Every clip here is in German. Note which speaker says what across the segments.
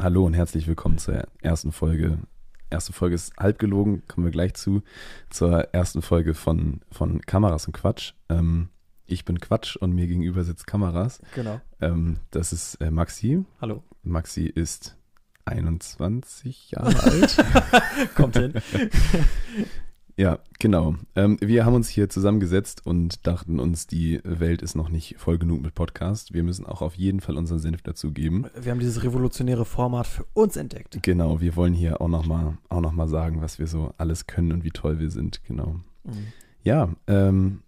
Speaker 1: Hallo und herzlich willkommen zur ersten Folge. Erste Folge ist halb gelogen, kommen wir gleich zu. Zur ersten Folge von, von Kameras und Quatsch. Ähm, ich bin Quatsch und mir gegenüber sitzt Kameras.
Speaker 2: Genau.
Speaker 1: Ähm, das ist äh, Maxi.
Speaker 2: Hallo.
Speaker 1: Maxi ist 21 Jahre alt.
Speaker 2: Kommt hin.
Speaker 1: Ja, genau. Ähm, wir haben uns hier zusammengesetzt und dachten uns, die Welt ist noch nicht voll genug mit Podcast. Wir müssen auch auf jeden Fall unseren Senf dazugeben.
Speaker 2: Wir haben dieses revolutionäre Format für uns entdeckt.
Speaker 1: Genau, wir wollen hier auch nochmal auch noch mal sagen, was wir so alles können und wie toll wir sind. Genau.
Speaker 2: Mhm.
Speaker 1: Ja, ähm,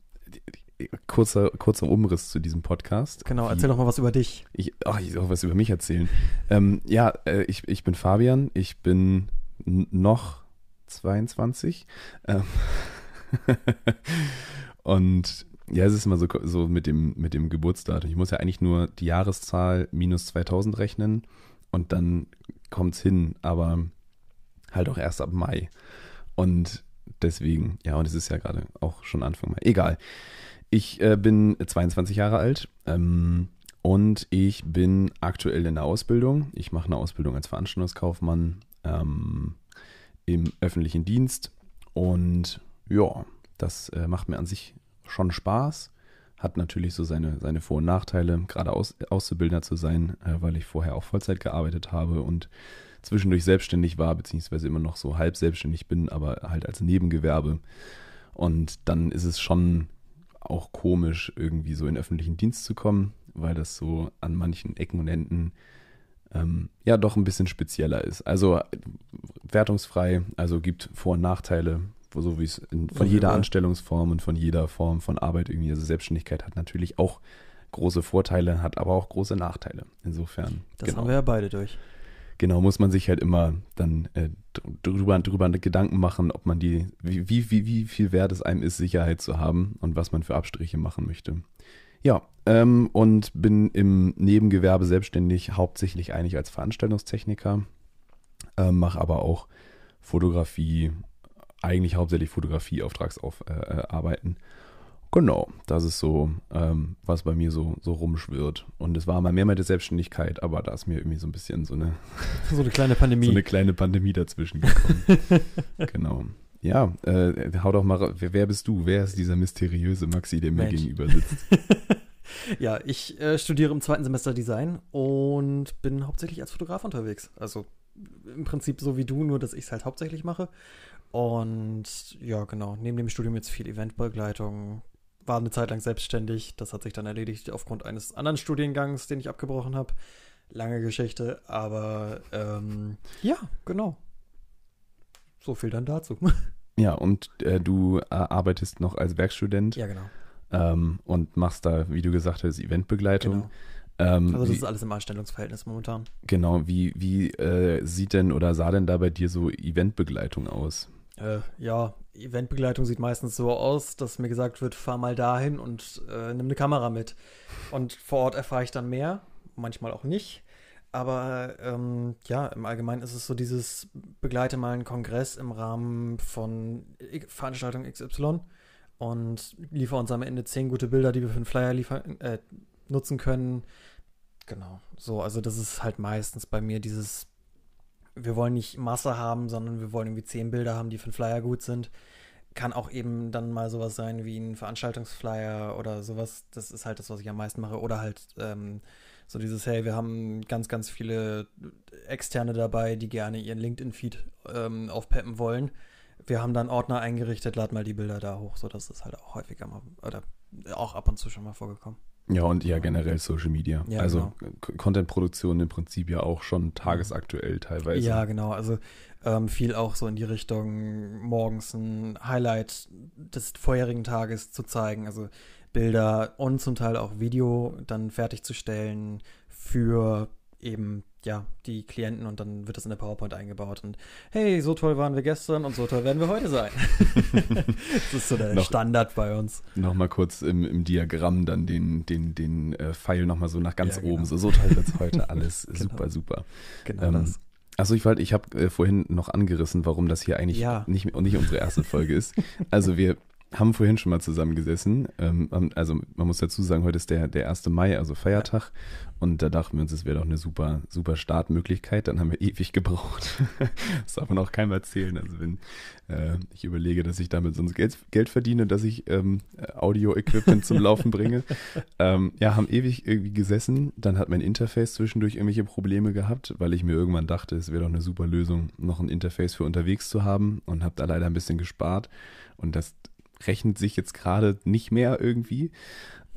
Speaker 1: kurzer, kurzer Umriss zu diesem Podcast.
Speaker 2: Genau, erzähl doch mal was über dich.
Speaker 1: Ich, ach, ich soll was über mich erzählen. ähm, ja, äh, ich, ich bin Fabian, ich bin noch 22. Ähm und ja, es ist immer so, so mit, dem, mit dem Geburtsdatum. Ich muss ja eigentlich nur die Jahreszahl minus 2000 rechnen und dann kommt es hin, aber halt auch erst ab Mai. Und deswegen, ja, und es ist ja gerade auch schon Anfang Mai. Egal. Ich äh, bin 22 Jahre alt ähm, und ich bin aktuell in der Ausbildung. Ich mache eine Ausbildung als Veranstaltungskaufmann ähm, im öffentlichen Dienst. Und ja, das äh, macht mir an sich schon Spaß. Hat natürlich so seine, seine Vor- und Nachteile, gerade Aus, Auszubildender zu sein, äh, weil ich vorher auch Vollzeit gearbeitet habe und zwischendurch selbstständig war, beziehungsweise immer noch so halb selbstständig bin, aber halt als Nebengewerbe. Und dann ist es schon auch komisch, irgendwie so in öffentlichen Dienst zu kommen, weil das so an manchen Ecken und Enden ähm, ja doch ein bisschen spezieller ist. Also wertungsfrei, also gibt Vor- und Nachteile, so wie es in, von jeder
Speaker 2: überall.
Speaker 1: Anstellungsform und von jeder Form von Arbeit irgendwie, also Selbstständigkeit hat natürlich auch große Vorteile, hat aber auch große Nachteile. Insofern.
Speaker 2: Das
Speaker 1: genau.
Speaker 2: haben wir ja beide durch.
Speaker 1: Genau, muss man sich halt immer dann äh, dr- drüber, drüber Gedanken machen, ob man die, wie, wie, wie, wie viel wert es einem ist, Sicherheit zu haben und was man für Abstriche machen möchte. Ja, ähm, und bin im Nebengewerbe selbstständig, hauptsächlich eigentlich als Veranstaltungstechniker, ähm, mache aber auch Fotografie, eigentlich hauptsächlich Fotografie-Auftragsarbeiten. Äh, Arbeiten. Genau, das ist so, ähm, was bei mir so, so rumschwirrt. Und es war mal mehr meine Selbstständigkeit, aber da ist mir irgendwie so ein bisschen so eine,
Speaker 2: So eine kleine Pandemie.
Speaker 1: so eine kleine Pandemie dazwischen gekommen. genau. Ja, äh, hau doch mal, wer, wer bist du? Wer ist dieser mysteriöse Maxi, der mir
Speaker 2: Mensch.
Speaker 1: gegenüber sitzt?
Speaker 2: ja, ich äh, studiere im zweiten Semester Design und bin hauptsächlich als Fotograf unterwegs. Also im Prinzip so wie du, nur dass ich es halt hauptsächlich mache. Und ja, genau, neben dem Studium jetzt viel Eventbegleitung. War eine Zeit lang selbstständig. Das hat sich dann erledigt aufgrund eines anderen Studiengangs, den ich abgebrochen habe. Lange Geschichte, aber ähm, ja, genau. So viel dann dazu.
Speaker 1: Ja, und äh, du äh, arbeitest noch als Werkstudent
Speaker 2: ja, genau.
Speaker 1: Ähm, und machst da, wie du gesagt hast, Eventbegleitung.
Speaker 2: genau.
Speaker 1: Ähm,
Speaker 2: Also das
Speaker 1: wie,
Speaker 2: ist alles im Anstellungsverhältnis momentan.
Speaker 1: genau, wie, wie äh, sieht denn oder sah denn da bei dir so Eventbegleitung aus?
Speaker 2: Äh, ja, Eventbegleitung sieht meistens so aus, dass mir gesagt wird, fahr mal dahin und äh, nimm eine Kamera mit. Und vor Ort erfahre ich dann mehr, manchmal auch nicht. Aber ähm, ja, im Allgemeinen ist es so dieses, begleite mal einen Kongress im Rahmen von I- Veranstaltung XY und liefere uns am Ende zehn gute Bilder, die wir für einen Flyer liefern, äh, nutzen können. Genau, so, also das ist halt meistens bei mir dieses wir wollen nicht Masse haben, sondern wir wollen irgendwie zehn Bilder haben, die für einen Flyer gut sind. Kann auch eben dann mal sowas sein wie ein Veranstaltungsflyer oder sowas. Das ist halt das, was ich am meisten mache. Oder halt ähm, so dieses, hey, wir haben ganz, ganz viele Externe dabei, die gerne ihren LinkedIn-Feed ähm, aufpeppen wollen. Wir haben dann Ordner eingerichtet, lad mal die Bilder da hoch. So, das ist halt auch häufiger mal, oder auch ab und zu schon mal vorgekommen.
Speaker 1: Ja, und ja, generell Social Media.
Speaker 2: Ja,
Speaker 1: also
Speaker 2: genau.
Speaker 1: Content-Produktion im Prinzip ja auch schon tagesaktuell teilweise.
Speaker 2: Ja, genau. Also ähm, viel auch so in die Richtung, morgens ein Highlight des vorherigen Tages zu zeigen. Also Bilder und zum Teil auch Video dann fertigzustellen für eben ja die Klienten und dann wird das in der PowerPoint eingebaut und hey, so toll waren wir gestern und so toll werden wir heute sein. das ist so der
Speaker 1: Noch-
Speaker 2: Standard bei uns.
Speaker 1: Nochmal kurz im, im Diagramm dann den, den, den äh, Pfeil nochmal so nach ganz
Speaker 2: Ja, genau.
Speaker 1: oben. So, so toll wird es heute alles.
Speaker 2: Genau.
Speaker 1: Super, super.
Speaker 2: Genau
Speaker 1: Ähm,
Speaker 2: das.
Speaker 1: Achso, ich, wollte- ich habe äh, vorhin noch angerissen, warum das hier eigentlich
Speaker 2: Ja.
Speaker 1: nicht, nicht unsere erste Folge ist. Also wir, haben vorhin schon mal zusammengesessen. Ähm, also man muss dazu sagen, heute ist der, der 1. Mai, also Feiertag. Und da dachten wir uns, es wäre doch eine super, super Startmöglichkeit. Dann haben wir ewig gebraucht. das darf man auch keinem erzählen. Also wenn äh, ich überlege, dass ich damit sonst Geld, Geld verdiene, dass ich ähm, Audio-Equipment zum Laufen bringe. Ähm, ja, haben ewig irgendwie gesessen. Dann hat mein Interface zwischendurch irgendwelche Probleme gehabt, weil ich mir irgendwann dachte, es wäre doch eine super Lösung, noch ein Interface für unterwegs zu haben und habe da leider ein bisschen gespart. Und das rechnet sich jetzt gerade nicht mehr irgendwie.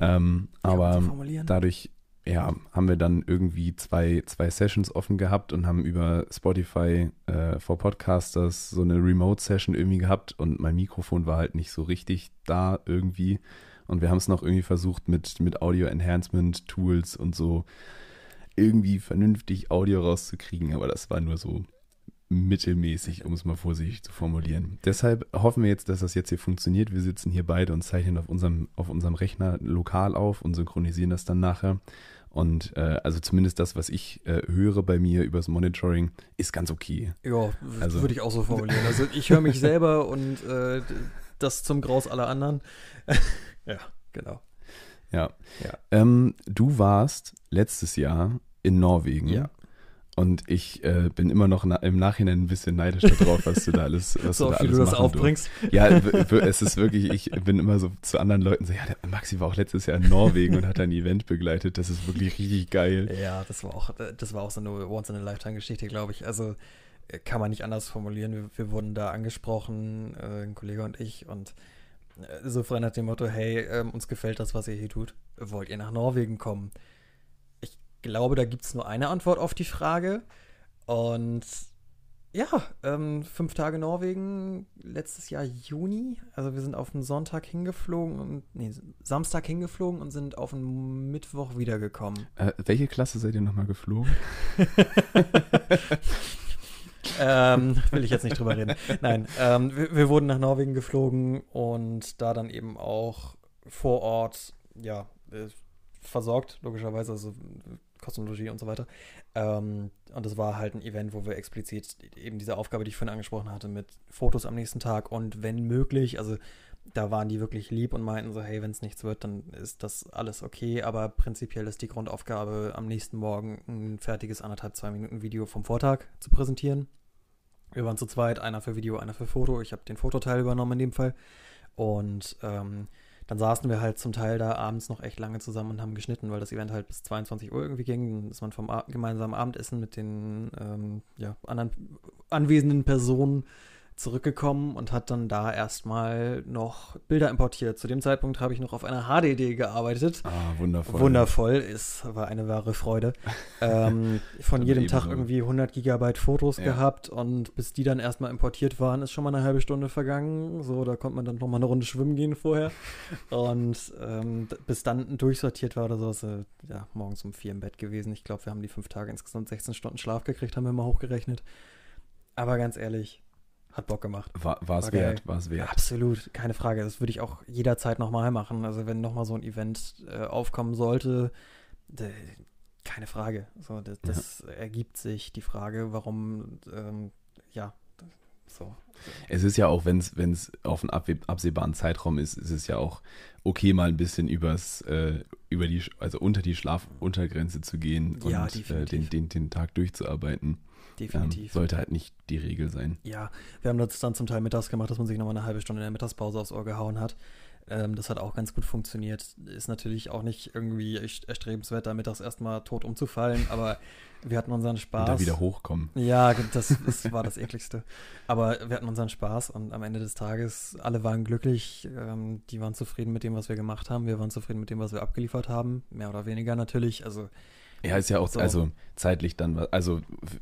Speaker 1: Ähm, aber dadurch ja, haben wir dann irgendwie zwei, zwei Sessions offen gehabt und haben über Spotify äh, for Podcasters so eine Remote-Session irgendwie gehabt und mein Mikrofon war halt nicht so richtig da irgendwie. Und wir haben es noch irgendwie versucht mit, mit Audio-Enhancement-Tools und so irgendwie vernünftig Audio rauszukriegen, aber das war nur so mittelmäßig, um es mal vorsichtig zu formulieren. Deshalb hoffen wir jetzt, dass das jetzt hier funktioniert. Wir sitzen hier beide und zeichnen auf unserem, auf unserem Rechner lokal auf und synchronisieren das dann nachher. Und äh, also zumindest das, was ich äh, höre bei mir übers Monitoring, ist ganz okay.
Speaker 2: Ja, also, würde ich auch so formulieren. Also ich höre mich selber und äh, das zum Graus aller anderen. ja, genau.
Speaker 1: Ja. ja. Ähm, du warst letztes Jahr in Norwegen. Ja. Und ich äh, bin immer noch na im Nachhinein ein bisschen neidisch darauf, was du da alles, was
Speaker 2: so,
Speaker 1: du da
Speaker 2: alles du das aufbringst.
Speaker 1: Ja, es ist wirklich, ich bin immer so zu anderen Leuten so, ja, der Maxi war auch letztes Jahr in Norwegen und hat ein Event begleitet. Das ist wirklich richtig geil.
Speaker 2: Ja, das war auch, das war auch so eine Once-in-a-Lifetime-Geschichte, glaube ich. Also äh, kann man nicht anders formulieren. Wir, wir wurden da angesprochen, äh, ein Kollege und ich, und äh, so frei nach dem Motto, hey, äh, uns gefällt das, was ihr hier tut. Wollt ihr nach Norwegen kommen? Glaube, da gibt es nur eine Antwort auf die Frage. Und ja, ähm, fünf Tage Norwegen, letztes Jahr Juni. Also wir sind auf einen Sonntag hingeflogen und nee, Samstag hingeflogen und sind auf einen Mittwoch wiedergekommen.
Speaker 1: Äh, welche Klasse seid ihr nochmal geflogen?
Speaker 2: ähm, will ich jetzt nicht drüber reden. Nein, ähm, wir, wir, wurden nach Norwegen geflogen und da dann eben auch vor Ort, ja, äh, versorgt, logischerweise. Also Kosmologie und so weiter. Ähm, und das war halt ein Event, wo wir explizit eben diese Aufgabe, die ich vorhin angesprochen hatte, mit Fotos am nächsten Tag und wenn möglich, also da waren die wirklich lieb und meinten so, hey, wenn es nichts wird, dann ist das alles okay, aber prinzipiell ist die Grundaufgabe, am nächsten Morgen ein fertiges anderthalb, zwei Minuten Video vom Vortag zu präsentieren. Wir waren zu zweit, einer für Video, einer für Foto. Ich habe den Fototeil übernommen in dem Fall. Und ähm, dann saßen wir halt zum Teil da abends noch echt lange zusammen und haben geschnitten, weil das Event halt bis 22 Uhr irgendwie ging. Dann ist man vom gemeinsamen Abendessen mit den ähm, ja, anderen anwesenden Personen zurückgekommen und hat dann da erstmal noch Bilder importiert. Zu dem Zeitpunkt habe ich noch auf einer HDD gearbeitet.
Speaker 1: Ah, wundervoll.
Speaker 2: Wundervoll, es war eine wahre Freude. ähm, von jedem Tag irgendwie 100 Gigabyte Fotos ja. gehabt und bis die dann erstmal importiert waren, ist schon mal eine halbe Stunde vergangen. So, da konnte man dann noch mal eine Runde schwimmen gehen vorher. und ähm, bis dann durchsortiert war oder so, ist äh, ja morgens um vier im Bett gewesen. Ich glaube, wir haben die fünf Tage insgesamt 16 Stunden Schlaf gekriegt, haben wir mal hochgerechnet. Aber ganz ehrlich, hat Bock gemacht.
Speaker 1: War es wert, war es wert.
Speaker 2: Absolut, keine Frage. Das würde ich auch jederzeit nochmal machen. Also wenn nochmal so ein Event äh, aufkommen sollte, keine Frage. So, das, das ja. ergibt sich die Frage, warum, ähm, ja, so.
Speaker 1: Es ist ja auch, wenn es auf einen absehbaren Zeitraum ist, ist es ja auch okay, mal ein bisschen übers, äh, über die, also unter die Schlafuntergrenze zu gehen ja, und äh, den, den, den Tag durchzuarbeiten.
Speaker 2: Definitiv.
Speaker 1: Ähm, sollte halt nicht die Regel sein.
Speaker 2: Ja, wir haben das dann zum Teil mittags gemacht, dass man sich nochmal eine halbe Stunde in der Mittagspause aufs Ohr gehauen hat. Ähm, das hat auch ganz gut funktioniert. Ist natürlich auch nicht irgendwie erstrebenswert, da mittags erstmal tot umzufallen, aber wir hatten unseren Spaß. Und
Speaker 1: da wieder hochkommen.
Speaker 2: Ja, das, das war das ekligste. Aber wir hatten unseren Spaß und am Ende des Tages, alle waren glücklich. Ähm, die waren zufrieden mit dem, was wir gemacht haben. Wir waren zufrieden mit dem, was wir abgeliefert haben. Mehr oder weniger natürlich. Also
Speaker 1: ja, ist ja auch, so. also zeitlich dann, also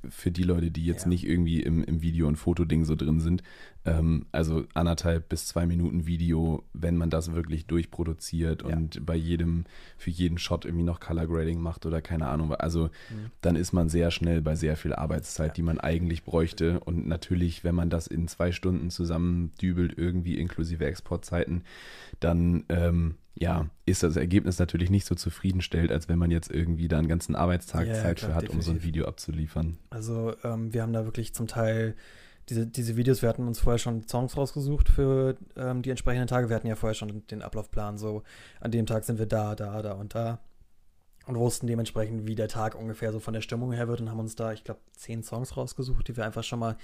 Speaker 1: für die Leute, die jetzt ja. nicht irgendwie im, im Video- und Fotoding so drin sind, ähm, also anderthalb bis zwei Minuten Video, wenn man das wirklich durchproduziert ja. und bei jedem, für jeden Shot irgendwie noch Color Grading macht oder keine Ahnung, also mhm. dann ist man sehr schnell bei sehr viel Arbeitszeit, ja. die man eigentlich bräuchte und natürlich, wenn man das in zwei Stunden zusammendübelt, irgendwie inklusive Exportzeiten, dann ähm, ja, ist das Ergebnis natürlich nicht so zufriedenstellend, als wenn man jetzt irgendwie da einen ganzen Arbeitstag ja, Zeit klar, für hat, definitiv. um so ein Video abzuliefern.
Speaker 2: Also ähm, wir haben da wirklich zum Teil diese, diese Videos, wir hatten uns vorher schon Songs rausgesucht für ähm, die entsprechenden Tage. Wir hatten ja vorher schon den Ablaufplan, so an dem Tag sind wir da, da, da und da. Und wussten dementsprechend, wie der Tag ungefähr so von der Stimmung her wird und haben uns da, ich glaube, zehn Songs rausgesucht, die wir einfach schon mal,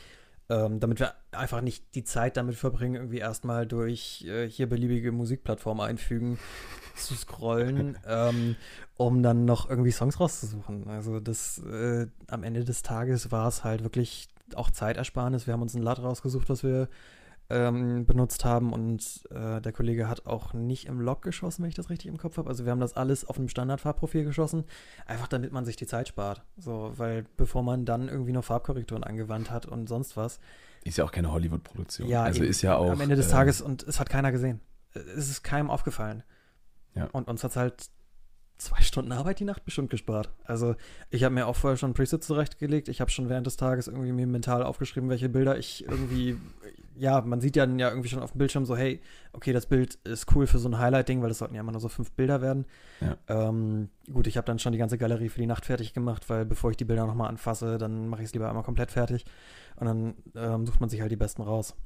Speaker 2: ähm, damit wir einfach nicht die Zeit damit verbringen, irgendwie erstmal durch äh, hier beliebige Musikplattformen einfügen, zu scrollen, ähm, um dann noch irgendwie Songs rauszusuchen. Also das äh, am Ende des Tages war es halt wirklich auch Zeitersparnis. Wir haben uns ein LAT rausgesucht, was wir ähm, benutzt haben und äh, der Kollege hat auch nicht im Log geschossen, wenn ich das richtig im Kopf habe. Also wir haben das alles auf einem Standardfarbprofil geschossen, einfach damit man sich die Zeit spart. So, weil bevor man dann irgendwie noch Farbkorrekturen angewandt hat und sonst was.
Speaker 1: Ist ja auch keine Hollywood-Produktion.
Speaker 2: Ja,
Speaker 1: also
Speaker 2: eben,
Speaker 1: ist ja auch.
Speaker 2: Am Ende des
Speaker 1: äh,
Speaker 2: Tages und es hat keiner gesehen. Es ist keinem aufgefallen.
Speaker 1: Ja.
Speaker 2: Und uns hat es halt zwei Stunden Arbeit die Nacht bestimmt gespart. Also ich habe mir auch vorher schon Presets zurechtgelegt. Ich habe schon während des Tages irgendwie mir mental aufgeschrieben, welche Bilder ich irgendwie, ja, man sieht ja dann ja irgendwie schon auf dem Bildschirm so, hey, okay, das Bild ist cool für so ein Highlight-Ding, weil das sollten ja immer nur so fünf Bilder werden.
Speaker 1: Ja.
Speaker 2: Ähm, gut, ich habe dann schon die ganze Galerie für die Nacht fertig gemacht, weil bevor ich die Bilder nochmal anfasse, dann mache ich es lieber einmal komplett fertig. Und dann ähm, sucht man sich halt die besten raus.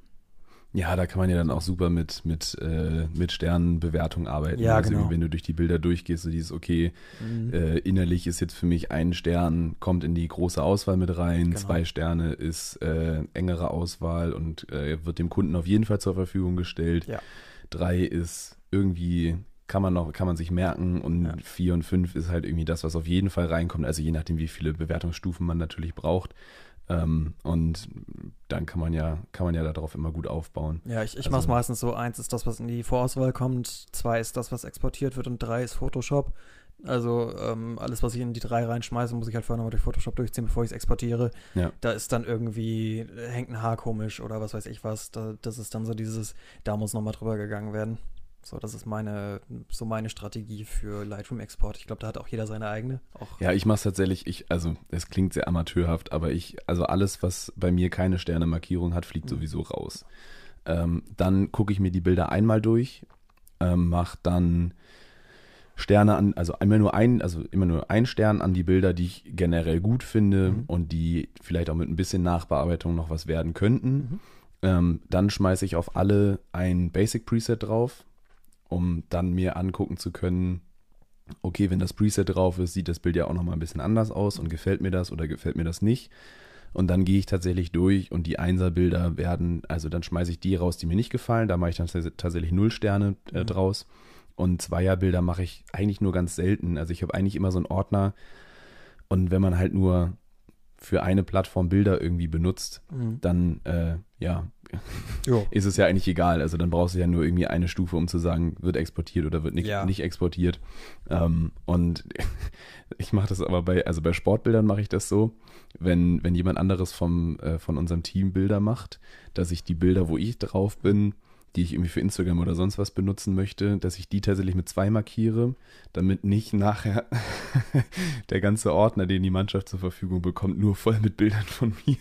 Speaker 1: Ja, da kann man ja dann auch super mit, mit, äh, mit Sternenbewertung arbeiten.
Speaker 2: Ja,
Speaker 1: also
Speaker 2: genau.
Speaker 1: wenn du durch die Bilder durchgehst, so dieses, okay,
Speaker 2: Mhm.
Speaker 1: äh, innerlich ist jetzt für mich ein Stern, kommt in die große Auswahl mit rein,
Speaker 2: Genau.
Speaker 1: zwei Sterne ist äh, engere Auswahl und äh, wird dem Kunden auf jeden Fall zur Verfügung gestellt.
Speaker 2: Ja.
Speaker 1: Drei ist irgendwie, kann man noch, kann man sich merken und
Speaker 2: Ja.
Speaker 1: vier und fünf ist halt irgendwie das, was auf jeden Fall reinkommt, also je nachdem, wie viele Bewertungsstufen man natürlich braucht. Ähm, und dann kann man ja, kann man ja darauf immer gut aufbauen.
Speaker 2: Ja, ich, ich
Speaker 1: Also-
Speaker 2: mache es meistens so, eins ist das, was in die Vorauswahl kommt, zwei ist das, was exportiert wird und drei ist Photoshop. Also ähm, alles, was ich in die drei reinschmeiße, muss ich halt vorher nochmal durch Photoshop durchziehen, bevor ich es exportiere.
Speaker 1: Ja.
Speaker 2: Da ist dann irgendwie, hängt ein Haar komisch oder was weiß ich was. Da, das ist dann so dieses, da muss nochmal drüber gegangen werden. So, das ist meine, so meine Strategie für Lightroom-Export. Ich glaube, da hat auch jeder seine eigene. Auch,
Speaker 1: Ja, ich mache es tatsächlich, ich, also es klingt sehr amateurhaft, aber ich, also alles, was bei mir keine Sternemarkierung hat, fliegt
Speaker 2: Mhm.
Speaker 1: sowieso raus. Ähm, dann gucke ich mir die Bilder einmal durch, ähm, mache dann Sterne an, also immer nur ein, also immer nur ein Stern an die Bilder, die ich generell gut finde
Speaker 2: Mhm.
Speaker 1: und die vielleicht auch mit ein bisschen Nachbearbeitung noch was werden könnten.
Speaker 2: Mhm.
Speaker 1: Ähm, dann schmeiße ich auf alle ein Basic Preset drauf, um dann mir angucken zu können, okay, wenn das Preset drauf ist, sieht das Bild ja auch nochmal ein bisschen anders aus und gefällt mir das oder gefällt mir das nicht. Und dann gehe ich tatsächlich durch und die Einser-Bilder werden, also dann schmeiße ich die raus, die mir nicht gefallen. Da mache ich dann tats- tatsächlich null Sterne äh,
Speaker 2: Mhm.
Speaker 1: draus. Und Zweierbilder mache ich eigentlich nur ganz selten. Also ich habe eigentlich immer so einen Ordner. Und wenn man halt nur für eine Plattform Bilder irgendwie benutzt,
Speaker 2: Mhm.
Speaker 1: dann äh, ja, ist es ja eigentlich egal. Also dann brauchst du ja nur irgendwie eine Stufe, um zu sagen, wird exportiert oder wird nicht,
Speaker 2: Ja.
Speaker 1: nicht exportiert. Ähm, und ich mache das aber bei, also bei Sportbildern mache ich das so, wenn, wenn jemand anderes vom, äh, von unserem Team Bilder macht, dass ich die Bilder, wo ich drauf bin, die ich irgendwie für Instagram oder sonst was benutzen möchte, dass ich die tatsächlich mit zwei markiere, damit nicht nachher der ganze Ordner, den die Mannschaft zur Verfügung bekommt, nur voll mit Bildern von mir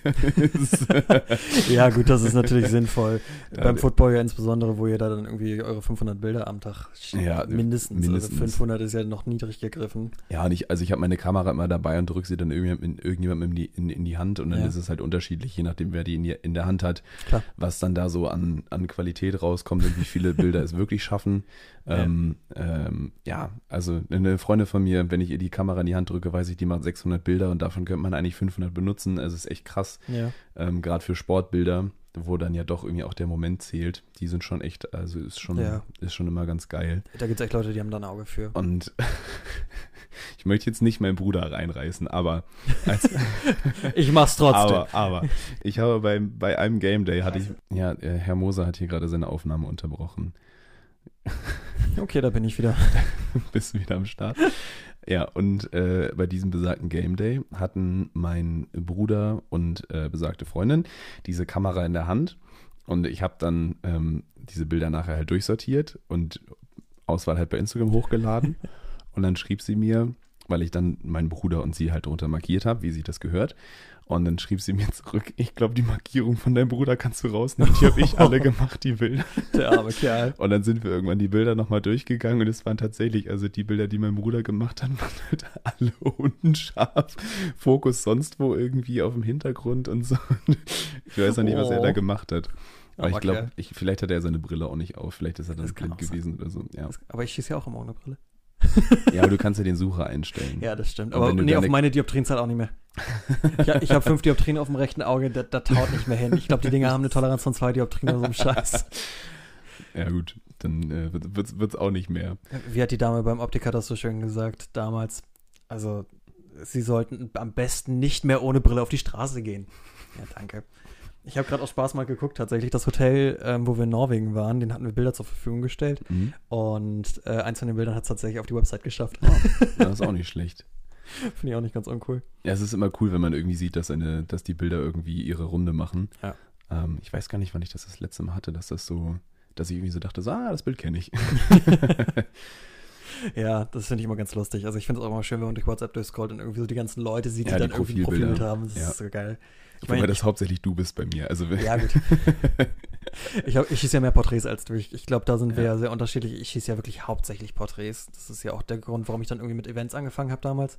Speaker 1: ist.
Speaker 2: Ja, gut, das ist natürlich sinnvoll.
Speaker 1: Ja,
Speaker 2: Beim Football ja insbesondere, wo ihr da dann irgendwie eure 500 Bilder am Tag
Speaker 1: Ja,
Speaker 2: mindestens.
Speaker 1: mindestens.
Speaker 2: Also 500 ist ja noch niedrig gegriffen.
Speaker 1: Ja, und ich, also ich habe meine Kamera immer dabei und drücke sie dann irgendjemandem in, irgendjemandem in, die, in, in die Hand und dann
Speaker 2: Ja.
Speaker 1: ist es halt unterschiedlich, je nachdem, wer die in, die in der Hand hat,
Speaker 2: Klar.
Speaker 1: was dann da so an, an Qualität rauskommt und wie viele Bilder es wirklich schaffen.
Speaker 2: Ja.
Speaker 1: Ähm, ähm, ja, also eine Freundin von mir, wenn ich ihr die Kamera in die Hand drücke, weiß ich, die macht 600 Bilder und davon könnte man eigentlich 500 benutzen. Also es ist echt krass,
Speaker 2: Ja.
Speaker 1: ähm, gerade für Sportbilder, wo dann ja doch irgendwie auch der Moment zählt. Die sind schon echt, also ist schon,
Speaker 2: Ja.
Speaker 1: ist schon immer ganz geil.
Speaker 2: Da gibt es echt Leute, die haben da ein Auge für.
Speaker 1: Und ich möchte jetzt nicht meinen Bruder reinreißen, aber
Speaker 2: Ich mach's trotzdem.
Speaker 1: aber, aber ich habe bei, bei einem Game Day hatte ich, ja, äh, Herr Moser hat hier gerade seine Aufnahme unterbrochen.
Speaker 2: Okay, da bin ich wieder.
Speaker 1: Bist wieder am Start. Ja, und äh, bei diesem besagten Game Day hatten mein Bruder und äh, besagte Freundin diese Kamera in der Hand. Und ich habe dann ähm, diese Bilder nachher halt durchsortiert und Auswahl halt bei Instagram hochgeladen. Und dann schrieb sie mir, weil ich dann meinen Bruder und sie halt drunter markiert habe, wie sie das gehört Und dann schrieb sie mir zurück, ich glaube, die Markierung von deinem Bruder kannst du rausnehmen. Die habe ich alle gemacht, die Bilder.
Speaker 2: Der arme Kerl.
Speaker 1: Und dann sind wir irgendwann die Bilder nochmal durchgegangen und es waren tatsächlich, also die Bilder, die mein Bruder gemacht hat, waren halt alle unscharf. Fokus sonst wo irgendwie auf dem Hintergrund und so. Ich weiß auch nicht, was er da
Speaker 2: Oh.
Speaker 1: gemacht hat. Aber
Speaker 2: Armer
Speaker 1: ich glaube, vielleicht hat er seine Brille auch nicht auf. Vielleicht ist er dann
Speaker 2: Das
Speaker 1: blind
Speaker 2: sein.
Speaker 1: gewesen oder so. Ja.
Speaker 2: Das- Aber ich schieße ja auch immer ohne Brille.
Speaker 1: ja, aber du kannst ja den Sucher einstellen.
Speaker 2: Ja, das stimmt. Aber nee, auf meine Dioptrienzahl auch nicht mehr. Ich, ich habe fünf Dioptrien auf dem rechten Auge, das das haut nicht mehr hin. Ich glaube, die Dinger haben eine Toleranz von zwei Dioptrien oder so einem Scheiß.
Speaker 1: Ja, gut, dann äh, wird es auch nicht mehr.
Speaker 2: Wie hat die Dame beim Optiker das so schön gesagt damals? Also, sie sollten am besten nicht mehr ohne Brille auf die Straße gehen. Ja, danke. Ich habe gerade aus Spaß mal geguckt, tatsächlich das Hotel, ähm, wo wir in Norwegen waren, den hatten wir Bilder zur Verfügung gestellt.
Speaker 1: Mhm.
Speaker 2: Und äh, eins von den Bildern hat es tatsächlich auf die Website geschafft.
Speaker 1: Das ist auch nicht schlecht.
Speaker 2: Finde ich auch nicht ganz uncool.
Speaker 1: Ja, es ist immer cool, wenn man irgendwie sieht, dass, eine, dass die Bilder irgendwie ihre Runde machen.
Speaker 2: Ja.
Speaker 1: Ähm, ich weiß gar nicht, wann ich das das letzte Mal hatte, dass das so, dass ich irgendwie so dachte, so, ah, das Bild kenne ich.
Speaker 2: Ja, das finde ich immer ganz lustig. Also ich finde es auch immer schön, wenn man durch WhatsApp durchscrollt und irgendwie so die ganzen Leute sieht, die
Speaker 1: Ja, die
Speaker 2: dann irgendwie ein. Profilbild haben. Das
Speaker 1: Ja.
Speaker 2: ist so geil. Ich
Speaker 1: Wobei
Speaker 2: meine,
Speaker 1: das hauptsächlich du bist bei mir. Also
Speaker 2: ja gut. Ich, ich schieße ja mehr Porträts als du. Ich, ich glaube, da sind wir
Speaker 1: Ja.
Speaker 2: ja sehr unterschiedlich. Ich schieße ja wirklich hauptsächlich Porträts. Das ist ja auch der Grund, warum ich dann irgendwie mit Events angefangen habe damals.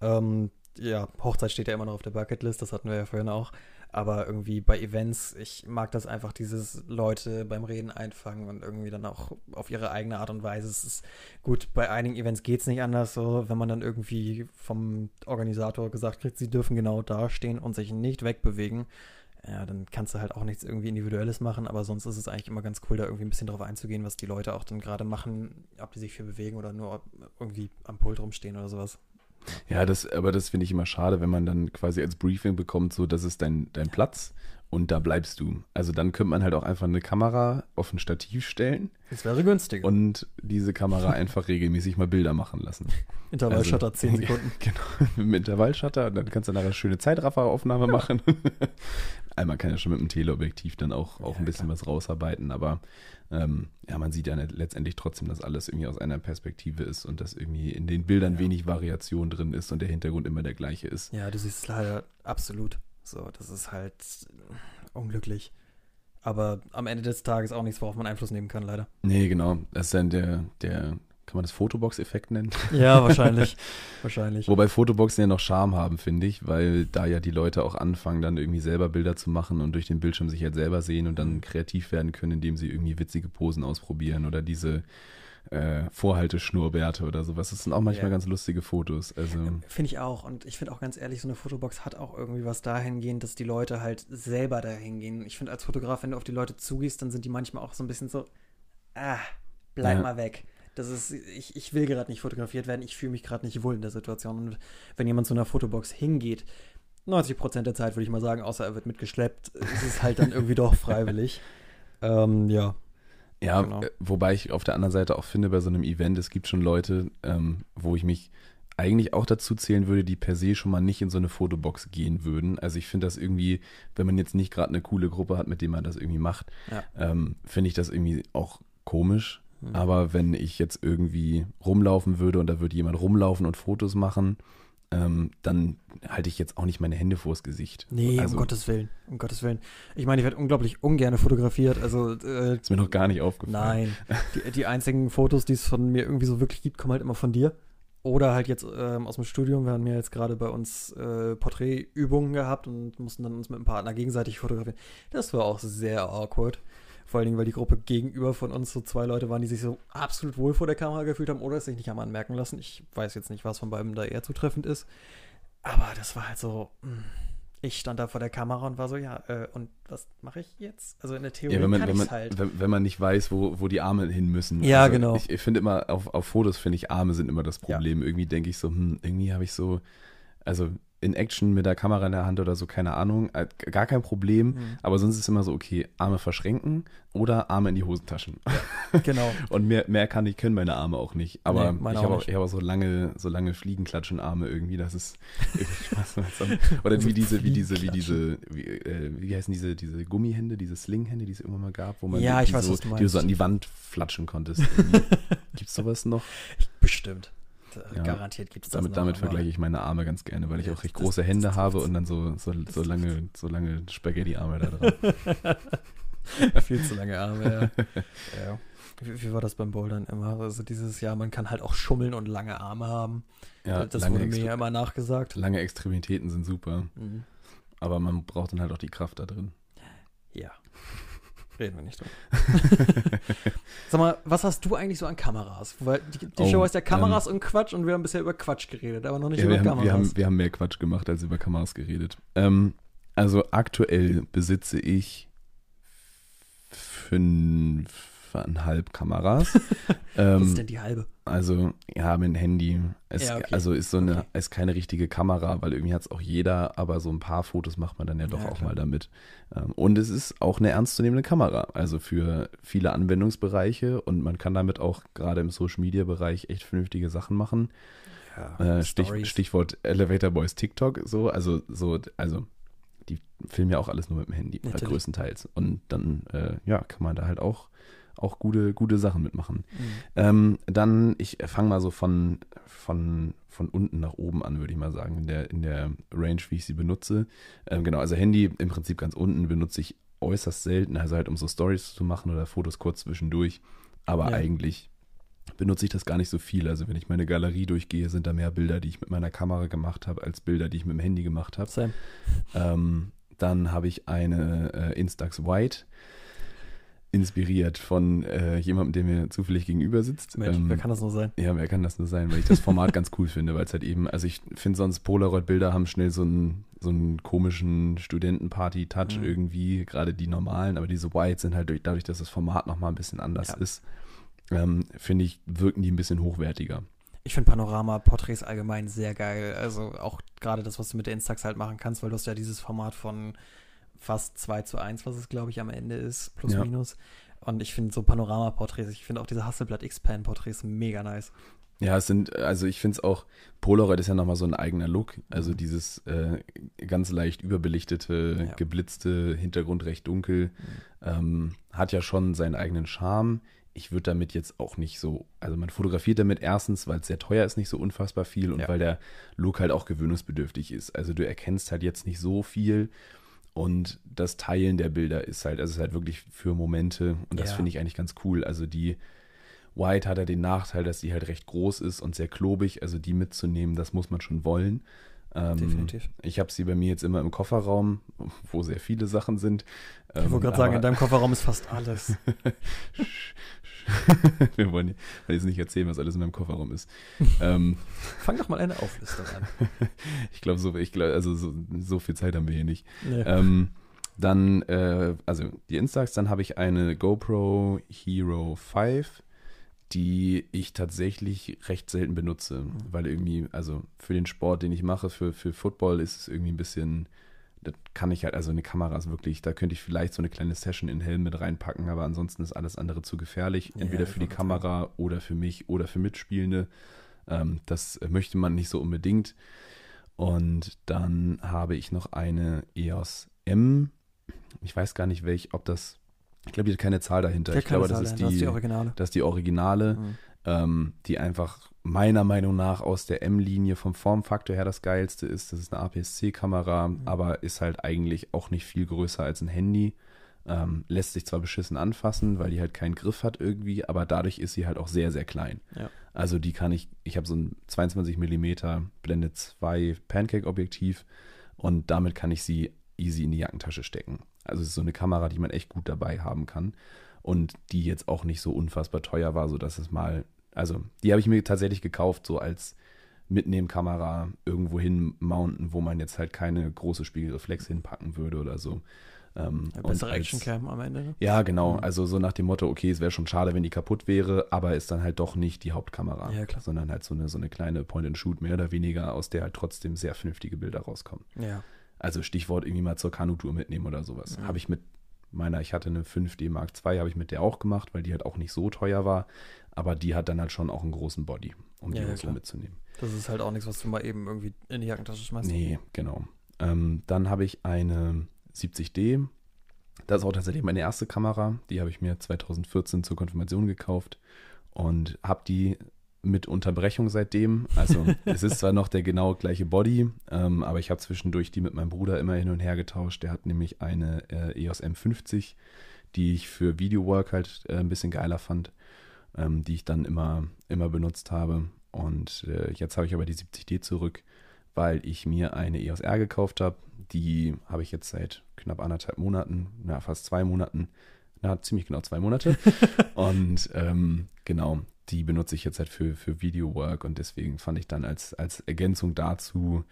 Speaker 2: Ähm, ja, Hochzeit steht ja immer noch auf der Bucketlist, das hatten wir ja vorhin auch. Aber irgendwie bei Events, ich mag das einfach, dieses Leute beim Reden einfangen und irgendwie dann auch auf ihre eigene Art und Weise. Es ist gut, bei einigen Events geht es nicht anders, so wenn man dann irgendwie vom Organisator gesagt kriegt, sie dürfen genau da stehen und sich nicht wegbewegen. Ja, dann kannst du halt auch nichts irgendwie Individuelles machen, aber sonst ist es eigentlich immer ganz cool, da irgendwie ein bisschen drauf einzugehen, was die Leute auch dann gerade machen, ob die sich viel bewegen oder nur irgendwie am Pult rumstehen oder sowas.
Speaker 1: Ja, das, aber das finde ich immer schade, wenn man dann quasi als Briefing bekommt, so das ist dein, dein Platz und da bleibst du. Also dann könnte man halt auch einfach eine Kamera auf ein Stativ stellen
Speaker 2: Das wäre günstiger.
Speaker 1: und diese Kamera einfach regelmäßig mal Bilder machen lassen.
Speaker 2: Intervallshutter
Speaker 1: also-
Speaker 2: 10 Sekunden.
Speaker 1: Genau, mit Intervallshutter, dann kannst du nachher eine schöne Zeitrafferaufnahme machen. Einmal kann ja schon mit dem Teleobjektiv dann auch, auch
Speaker 2: Ja,
Speaker 1: ein bisschen was rausarbeiten, aber ähm, ja, man sieht ja nicht- letztendlich trotzdem, dass alles irgendwie aus einer Perspektive ist und dass irgendwie in den Bildern
Speaker 2: Ja.
Speaker 1: wenig Variation drin ist und der Hintergrund immer der gleiche ist.
Speaker 2: Ja, du siehst es leider absolut. So, das ist halt unglücklich. Aber am Ende des Tages auch nichts, worauf man Einfluss nehmen kann, leider.
Speaker 1: Nee, genau. Das ist dann der, der, kann man das Fotobox-Effekt nennen?
Speaker 2: Ja, wahrscheinlich. wahrscheinlich.
Speaker 1: Wobei Fotoboxen ja noch Charme haben, finde ich, weil da ja die Leute auch anfangen, dann irgendwie selber Bilder zu machen und durch den Bildschirm sich halt selber sehen und dann kreativ werden können, indem sie irgendwie witzige Posen ausprobieren oder diese äh, Vorhalteschnurrbärte oder sowas. Das sind auch manchmal
Speaker 2: Ja.
Speaker 1: ganz lustige Fotos. Also,
Speaker 2: Finde ich auch. Und ich finde auch ganz ehrlich, so eine Fotobox hat auch irgendwie was dahingehend, dass die Leute halt selber dahin gehen. Ich finde als Fotograf, wenn du auf die Leute zugehst, dann sind die manchmal auch so ein bisschen so, ah, bleib
Speaker 1: Ja.
Speaker 2: mal weg. Das ist, ich, ich will gerade nicht fotografiert werden, ich fühle mich gerade nicht wohl in der Situation. Und wenn jemand zu einer Fotobox hingeht, 90 Prozent der Zeit würde ich mal sagen, außer er wird mitgeschleppt, ist es halt dann irgendwie doch freiwillig. Ähm, ja.
Speaker 1: ja,
Speaker 2: Genau.
Speaker 1: äh, wobei ich auf der anderen Seite auch finde, bei so einem Event, es gibt schon Leute, ähm, wo ich mich eigentlich auch dazu zählen würde, die per se schon mal nicht in so eine Fotobox gehen würden. Also ich finde das irgendwie, wenn man jetzt nicht gerade eine coole Gruppe hat, mit dem man das irgendwie macht,
Speaker 2: Ja.
Speaker 1: ähm, finde ich das irgendwie auch komisch.
Speaker 2: Mhm.
Speaker 1: Aber wenn ich jetzt irgendwie rumlaufen würde und da würde jemand rumlaufen und Fotos machen, ähm, dann halte ich jetzt auch nicht meine Hände vors Gesicht.
Speaker 2: Nee,
Speaker 1: also,
Speaker 2: um Gottes Willen. Um Gottes Willen. Ich meine, ich werde unglaublich ungern fotografiert. Also, äh,
Speaker 1: Ist mir noch gar nicht aufgefallen.
Speaker 2: Nein. Die, die einzigen Fotos, die es von mir irgendwie so wirklich gibt, kommen halt immer von dir. Oder halt jetzt ähm, aus dem Studium. Wir haben ja jetzt gerade bei uns äh, Porträtübungen gehabt und mussten dann uns mit dem Partner gegenseitig fotografieren. Das war auch sehr awkward. Vor allen Dingen, weil die Gruppe gegenüber von uns so zwei Leute waren, die sich so absolut wohl vor der Kamera gefühlt haben oder es sich nicht haben anmerken lassen. Ich weiß jetzt nicht, was von beiden da eher zutreffend ist. Aber das war halt so. mh. Ich stand da vor der Kamera und war so, ja, äh, und was mache ich jetzt? Also in der Theorie
Speaker 1: Ja, wenn man,
Speaker 2: kann
Speaker 1: wenn, man,
Speaker 2: halt.
Speaker 1: wenn, wenn man nicht weiß, wo, wo die Arme hin müssen.
Speaker 2: Ja,
Speaker 1: also
Speaker 2: genau.
Speaker 1: Ich, ich finde immer, auf, auf Fotos finde ich, Arme sind immer das
Speaker 2: Ja.
Speaker 1: Problem. Irgendwie denke ich so, hm, irgendwie habe ich so, also in Action mit der Kamera in der Hand oder so, keine Ahnung, äh, gar kein Problem.
Speaker 2: Mhm.
Speaker 1: Aber sonst ist es immer so, okay, Arme verschränken oder Arme in die Hosentaschen.
Speaker 2: Genau.
Speaker 1: Und mehr, mehr kann ich, können meine Arme auch nicht. Aber
Speaker 2: Nee,
Speaker 1: ich habe
Speaker 2: auch
Speaker 1: ich habe auch so lange, so lange Fliegenklatschenarme irgendwie, das ist irgendwie Spaß. Oder
Speaker 2: So
Speaker 1: wie diese, wie diese, wie diese, wie, äh, wie heißen diese, diese Gummihände, diese Slinghände, die es immer mal gab, wo man
Speaker 2: Ja,
Speaker 1: die,
Speaker 2: weiß,
Speaker 1: so, die so an die Wand flatschen konntest. Irgendwie. Gibt's sowas noch?
Speaker 2: Bestimmt. Äh, garantiert gibt es das
Speaker 1: Damit,
Speaker 2: noch,
Speaker 1: damit vergleiche ich meine Arme ganz gerne, weil ich
Speaker 2: Ja,
Speaker 1: auch recht
Speaker 2: das-
Speaker 1: große
Speaker 2: das
Speaker 1: Hände
Speaker 2: trifft.
Speaker 1: habe und dann so, so, so,
Speaker 2: Das
Speaker 1: lange, so lange Spaghetti-Arme da dran.
Speaker 2: Viel zu lange Arme, ja. ja. Wie, wie war das beim Bouldern immer? Also dieses Jahr, man kann halt auch schummeln und lange Arme haben.
Speaker 1: Ja,
Speaker 2: das wurde mir ja immer nachgesagt.
Speaker 1: lange Extremitäten sind super,
Speaker 2: Mhm.
Speaker 1: aber man braucht dann halt auch die Kraft da drin.
Speaker 2: Ja. Reden wir nicht drüber. Sag mal, was hast du eigentlich so an Kameras? Weil die, die
Speaker 1: Oh,
Speaker 2: Show heißt ja Kameras und Quatsch und wir haben bisher über Quatsch geredet, aber noch nicht
Speaker 1: Ja,
Speaker 2: über
Speaker 1: wir, haben,
Speaker 2: Kameras.
Speaker 1: wir, haben, wir haben mehr Quatsch gemacht, als über Kameras geredet. Ähm, also aktuell besitze ich fünfeinhalb Kameras.
Speaker 2: was
Speaker 1: ähm,
Speaker 2: ist denn die halbe?
Speaker 1: Also, ja, mein Handy. Es,
Speaker 2: Ja, okay.
Speaker 1: Also ist so eine,
Speaker 2: Okay.
Speaker 1: ist keine richtige Kamera, weil irgendwie hat es auch jeder, aber so ein paar Fotos macht man dann ja doch
Speaker 2: Ja,
Speaker 1: auch
Speaker 2: klar.
Speaker 1: mal damit. Ähm, und es ist auch eine ernstzunehmende Kamera, also für viele Anwendungsbereiche und man kann damit auch gerade im Social Media Bereich echt vernünftige Sachen machen.
Speaker 2: Ja,
Speaker 1: Äh, Stich. Stichwort Elevator Boys TikTok, so, also so, also die filmen ja auch alles nur mit dem Handy, halt größtenteils. Und dann, äh, ja, kann man da halt auch, auch gute, gute Sachen mitmachen.
Speaker 2: Mhm.
Speaker 1: Ähm, dann, ich fange mal so von, von, von unten nach oben an, würde ich mal sagen, in der, in der Range, wie ich sie benutze. Ähm, genau, also Handy im Prinzip ganz unten benutze ich äußerst selten, also halt um so Stories zu machen oder Fotos kurz zwischendurch. Aber
Speaker 2: Ja.
Speaker 1: eigentlich benutze ich das gar nicht so viel. Also wenn ich meine Galerie durchgehe, sind da mehr Bilder, die ich mit meiner Kamera gemacht habe, als Bilder, die ich mit dem Handy gemacht habe. Ähm, dann habe ich eine äh, Instax White, inspiriert von äh, jemandem, der mir zufällig gegenüber sitzt.
Speaker 2: Mensch,
Speaker 1: Ähm,
Speaker 2: wer kann das nur sein?
Speaker 1: ja, wer kann das nur sein, weil ich das Format ganz cool finde, weil es halt eben, also ich finde sonst Polaroid-Bilder haben schnell so einen, so einen komischen Studentenparty-Touch
Speaker 2: Mhm.
Speaker 1: irgendwie, gerade die normalen, aber diese White sind halt durch, dadurch, dass das Format nochmal ein bisschen anders
Speaker 2: Ja.
Speaker 1: ist, ähm, finde ich, wirken die ein bisschen hochwertiger.
Speaker 2: Ich finde Panorama-Porträts allgemein sehr geil. Also auch gerade das, was du mit der Instax halt machen kannst, weil du hast ja dieses Format von fast 2 zu 1, was es, glaube ich, am Ende ist, plus
Speaker 1: Ja.
Speaker 2: minus. Und ich finde so Panorama-Porträts, ich finde auch diese Hasselblatt X-Pan-Porträts mega nice.
Speaker 1: Ja, es sind, also ich finde es auch, Polaroid ist ja nochmal so ein eigener Look. Also
Speaker 2: Mhm.
Speaker 1: dieses äh, ganz leicht überbelichtete,
Speaker 2: Ja.
Speaker 1: geblitzte, Hintergrund recht dunkel, ähm, hat ja schon seinen eigenen Charme. Ich würde damit jetzt auch nicht so, also man fotografiert damit erstens, weil es sehr teuer ist, nicht so unfassbar viel und
Speaker 2: Ja.
Speaker 1: weil der Look halt auch gewöhnungsbedürftig ist. Also du erkennst halt jetzt nicht so viel und das Teilen der Bilder ist halt, also ist halt wirklich für Momente und das
Speaker 2: Ja.
Speaker 1: finde ich eigentlich ganz cool. Also die White hat ja den Nachteil, dass sie halt recht groß ist und sehr klobig, also die mitzunehmen, das muss man schon wollen. Ähm,
Speaker 2: Definitiv.
Speaker 1: Ich habe sie bei mir jetzt immer im Kofferraum, wo sehr viele Sachen sind.
Speaker 2: Ich wollte gerade sagen, in deinem Kofferraum ist fast alles.
Speaker 1: Wir wollen jetzt nicht erzählen, was alles in meinem Kofferraum ist. ähm,
Speaker 2: Fang doch mal eine Auflistung an.
Speaker 1: ich glaube, so, ich glaub, also so, so viel Zeit haben wir hier nicht.
Speaker 2: Nee.
Speaker 1: Ähm, dann, äh, also die Instax, dann habe ich eine GoPro Hero 5, die ich tatsächlich recht selten benutze, weil irgendwie, also für den Sport, den ich mache, für, für Football ist es irgendwie ein bisschen, das kann ich halt, also eine Kamera ist wirklich, da könnte ich vielleicht so eine kleine Session in Helm mit reinpacken, aber ansonsten ist alles andere zu gefährlich,
Speaker 2: Ja,
Speaker 1: entweder
Speaker 2: ich
Speaker 1: für die Kamera oder für mich oder für Mitspielende. Ähm, das möchte man nicht so unbedingt. Und dann habe ich noch eine EOS M. Ich weiß gar nicht, welch, ob das. Ich glaube, die hat keine Zahl dahinter. Ich glaube, das ist die,
Speaker 2: das ist die Originale.
Speaker 1: das ist die Originale,
Speaker 2: Mhm.
Speaker 1: ähm, die einfach meiner Meinung nach aus der M-Linie vom Formfaktor her das geilste ist. Das ist eine APS-C-Kamera,
Speaker 2: Mhm.
Speaker 1: aber ist halt eigentlich auch nicht viel größer als ein Handy. Ähm, lässt sich zwar beschissen anfassen, weil die halt keinen Griff hat irgendwie, aber dadurch ist sie halt auch sehr, sehr klein.
Speaker 2: Ja.
Speaker 1: Also die kann ich, ich habe so ein 22 mm Blende 2 Pancake-Objektiv und damit kann ich sie easy in die Jackentasche stecken. Also es ist so eine Kamera, die man echt gut dabei haben kann und die jetzt auch nicht so unfassbar teuer war, sodass es mal, also die habe ich mir tatsächlich gekauft, so als Mitnehmkamera irgendwo hin mounten, wo man jetzt halt keine große Spiegelreflex hinpacken würde oder so. Ähm,
Speaker 2: Ja, bessere Actioncam am Ende. ne?
Speaker 1: ja, genau.
Speaker 2: Mhm.
Speaker 1: Also so nach dem Motto, okay, es wäre schon schade, wenn die kaputt wäre, aber ist dann halt doch nicht die Hauptkamera,
Speaker 2: Ja,
Speaker 1: sondern halt so eine, so eine kleine Point-and-Shoot mehr oder weniger, aus der halt trotzdem sehr vernünftige Bilder rauskommen.
Speaker 2: Ja.
Speaker 1: Also Stichwort irgendwie mal zur Kanutour mitnehmen oder sowas.
Speaker 2: Mhm.
Speaker 1: Habe ich mit meiner, ich hatte eine 5D Mark II, habe ich mit der auch gemacht, weil die halt auch nicht so teuer war, aber die hat dann halt schon auch einen großen Body, um die
Speaker 2: Ja, ja,
Speaker 1: auch so mitzunehmen.
Speaker 2: Das ist halt auch nichts, was du mal eben irgendwie in die Jackentasche schmeißt.
Speaker 1: Nee, genau. Ähm, dann habe ich eine 70D. Das ist auch tatsächlich meine erste Kamera. Die habe ich mir 2014 zur Konfirmation gekauft und habe die mit Unterbrechung seitdem. Also es ist zwar noch der genau gleiche Body, ähm, aber ich habe zwischendurch die mit meinem Bruder immer hin und her getauscht. Der hat nämlich eine äh, EOS M50, die ich für Videowork halt äh, ein bisschen geiler fand, ähm, die ich dann immer, immer benutzt habe. Und äh, jetzt habe ich aber die 70D zurück, weil ich mir eine EOS R gekauft habe. Die habe ich jetzt seit knapp anderthalb Monaten, na fast zwei Monaten, na ziemlich genau zwei Monate. und ähm, genau, die benutze ich jetzt halt für, für Video-Work und deswegen fand ich dann als, als Ergänzung dazu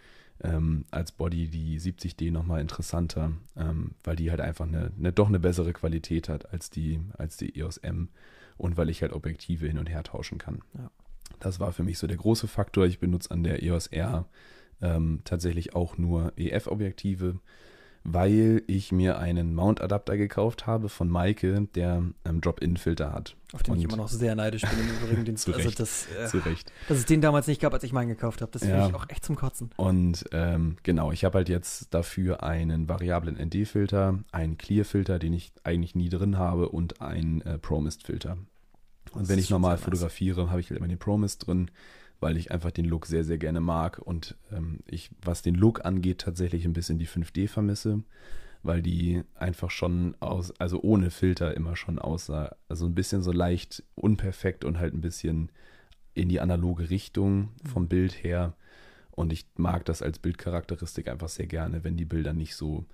Speaker 1: ähm, als Body die 70D nochmal interessanter, ähm, weil die halt einfach eine, eine, doch eine bessere Qualität hat als die, als die EOS M und weil ich halt Objektive hin und her tauschen kann. Ja. Das war für mich so der große Faktor. Ich benutze an der EOS R ähm, tatsächlich auch nur EF-Objektive weil ich mir einen Mount-Adapter gekauft habe von Maike, der ähm, Drop-In-Filter hat.
Speaker 2: Auf den
Speaker 1: Und
Speaker 2: ich immer noch sehr neidisch bin im Übrigen. Den,
Speaker 1: zu
Speaker 2: also
Speaker 1: Recht,
Speaker 2: das, äh,
Speaker 1: zu Recht.
Speaker 2: Dass es den damals nicht gab, als ich meinen gekauft habe. Das finde
Speaker 1: Ja.
Speaker 2: ich auch echt zum Kotzen.
Speaker 1: Und ähm, genau, ich habe halt jetzt dafür einen variablen ND-Filter, einen Clear-Filter, den ich eigentlich nie drin habe, und einen äh, Promist-Filter. Und
Speaker 2: Das
Speaker 1: wenn ich normal
Speaker 2: nice.
Speaker 1: fotografiere, habe ich halt immer den Promist drin, weil ich einfach den Look sehr, sehr gerne mag und ähm, ich, was den Look angeht, tatsächlich ein bisschen die 5D vermisse, weil die einfach schon aus, also ohne Filter immer schon aussah. Also ein bisschen so leicht unperfekt und halt ein bisschen in die analoge Richtung vom Bild her. Und ich mag das als Bildcharakteristik einfach sehr gerne, wenn die Bilder nicht so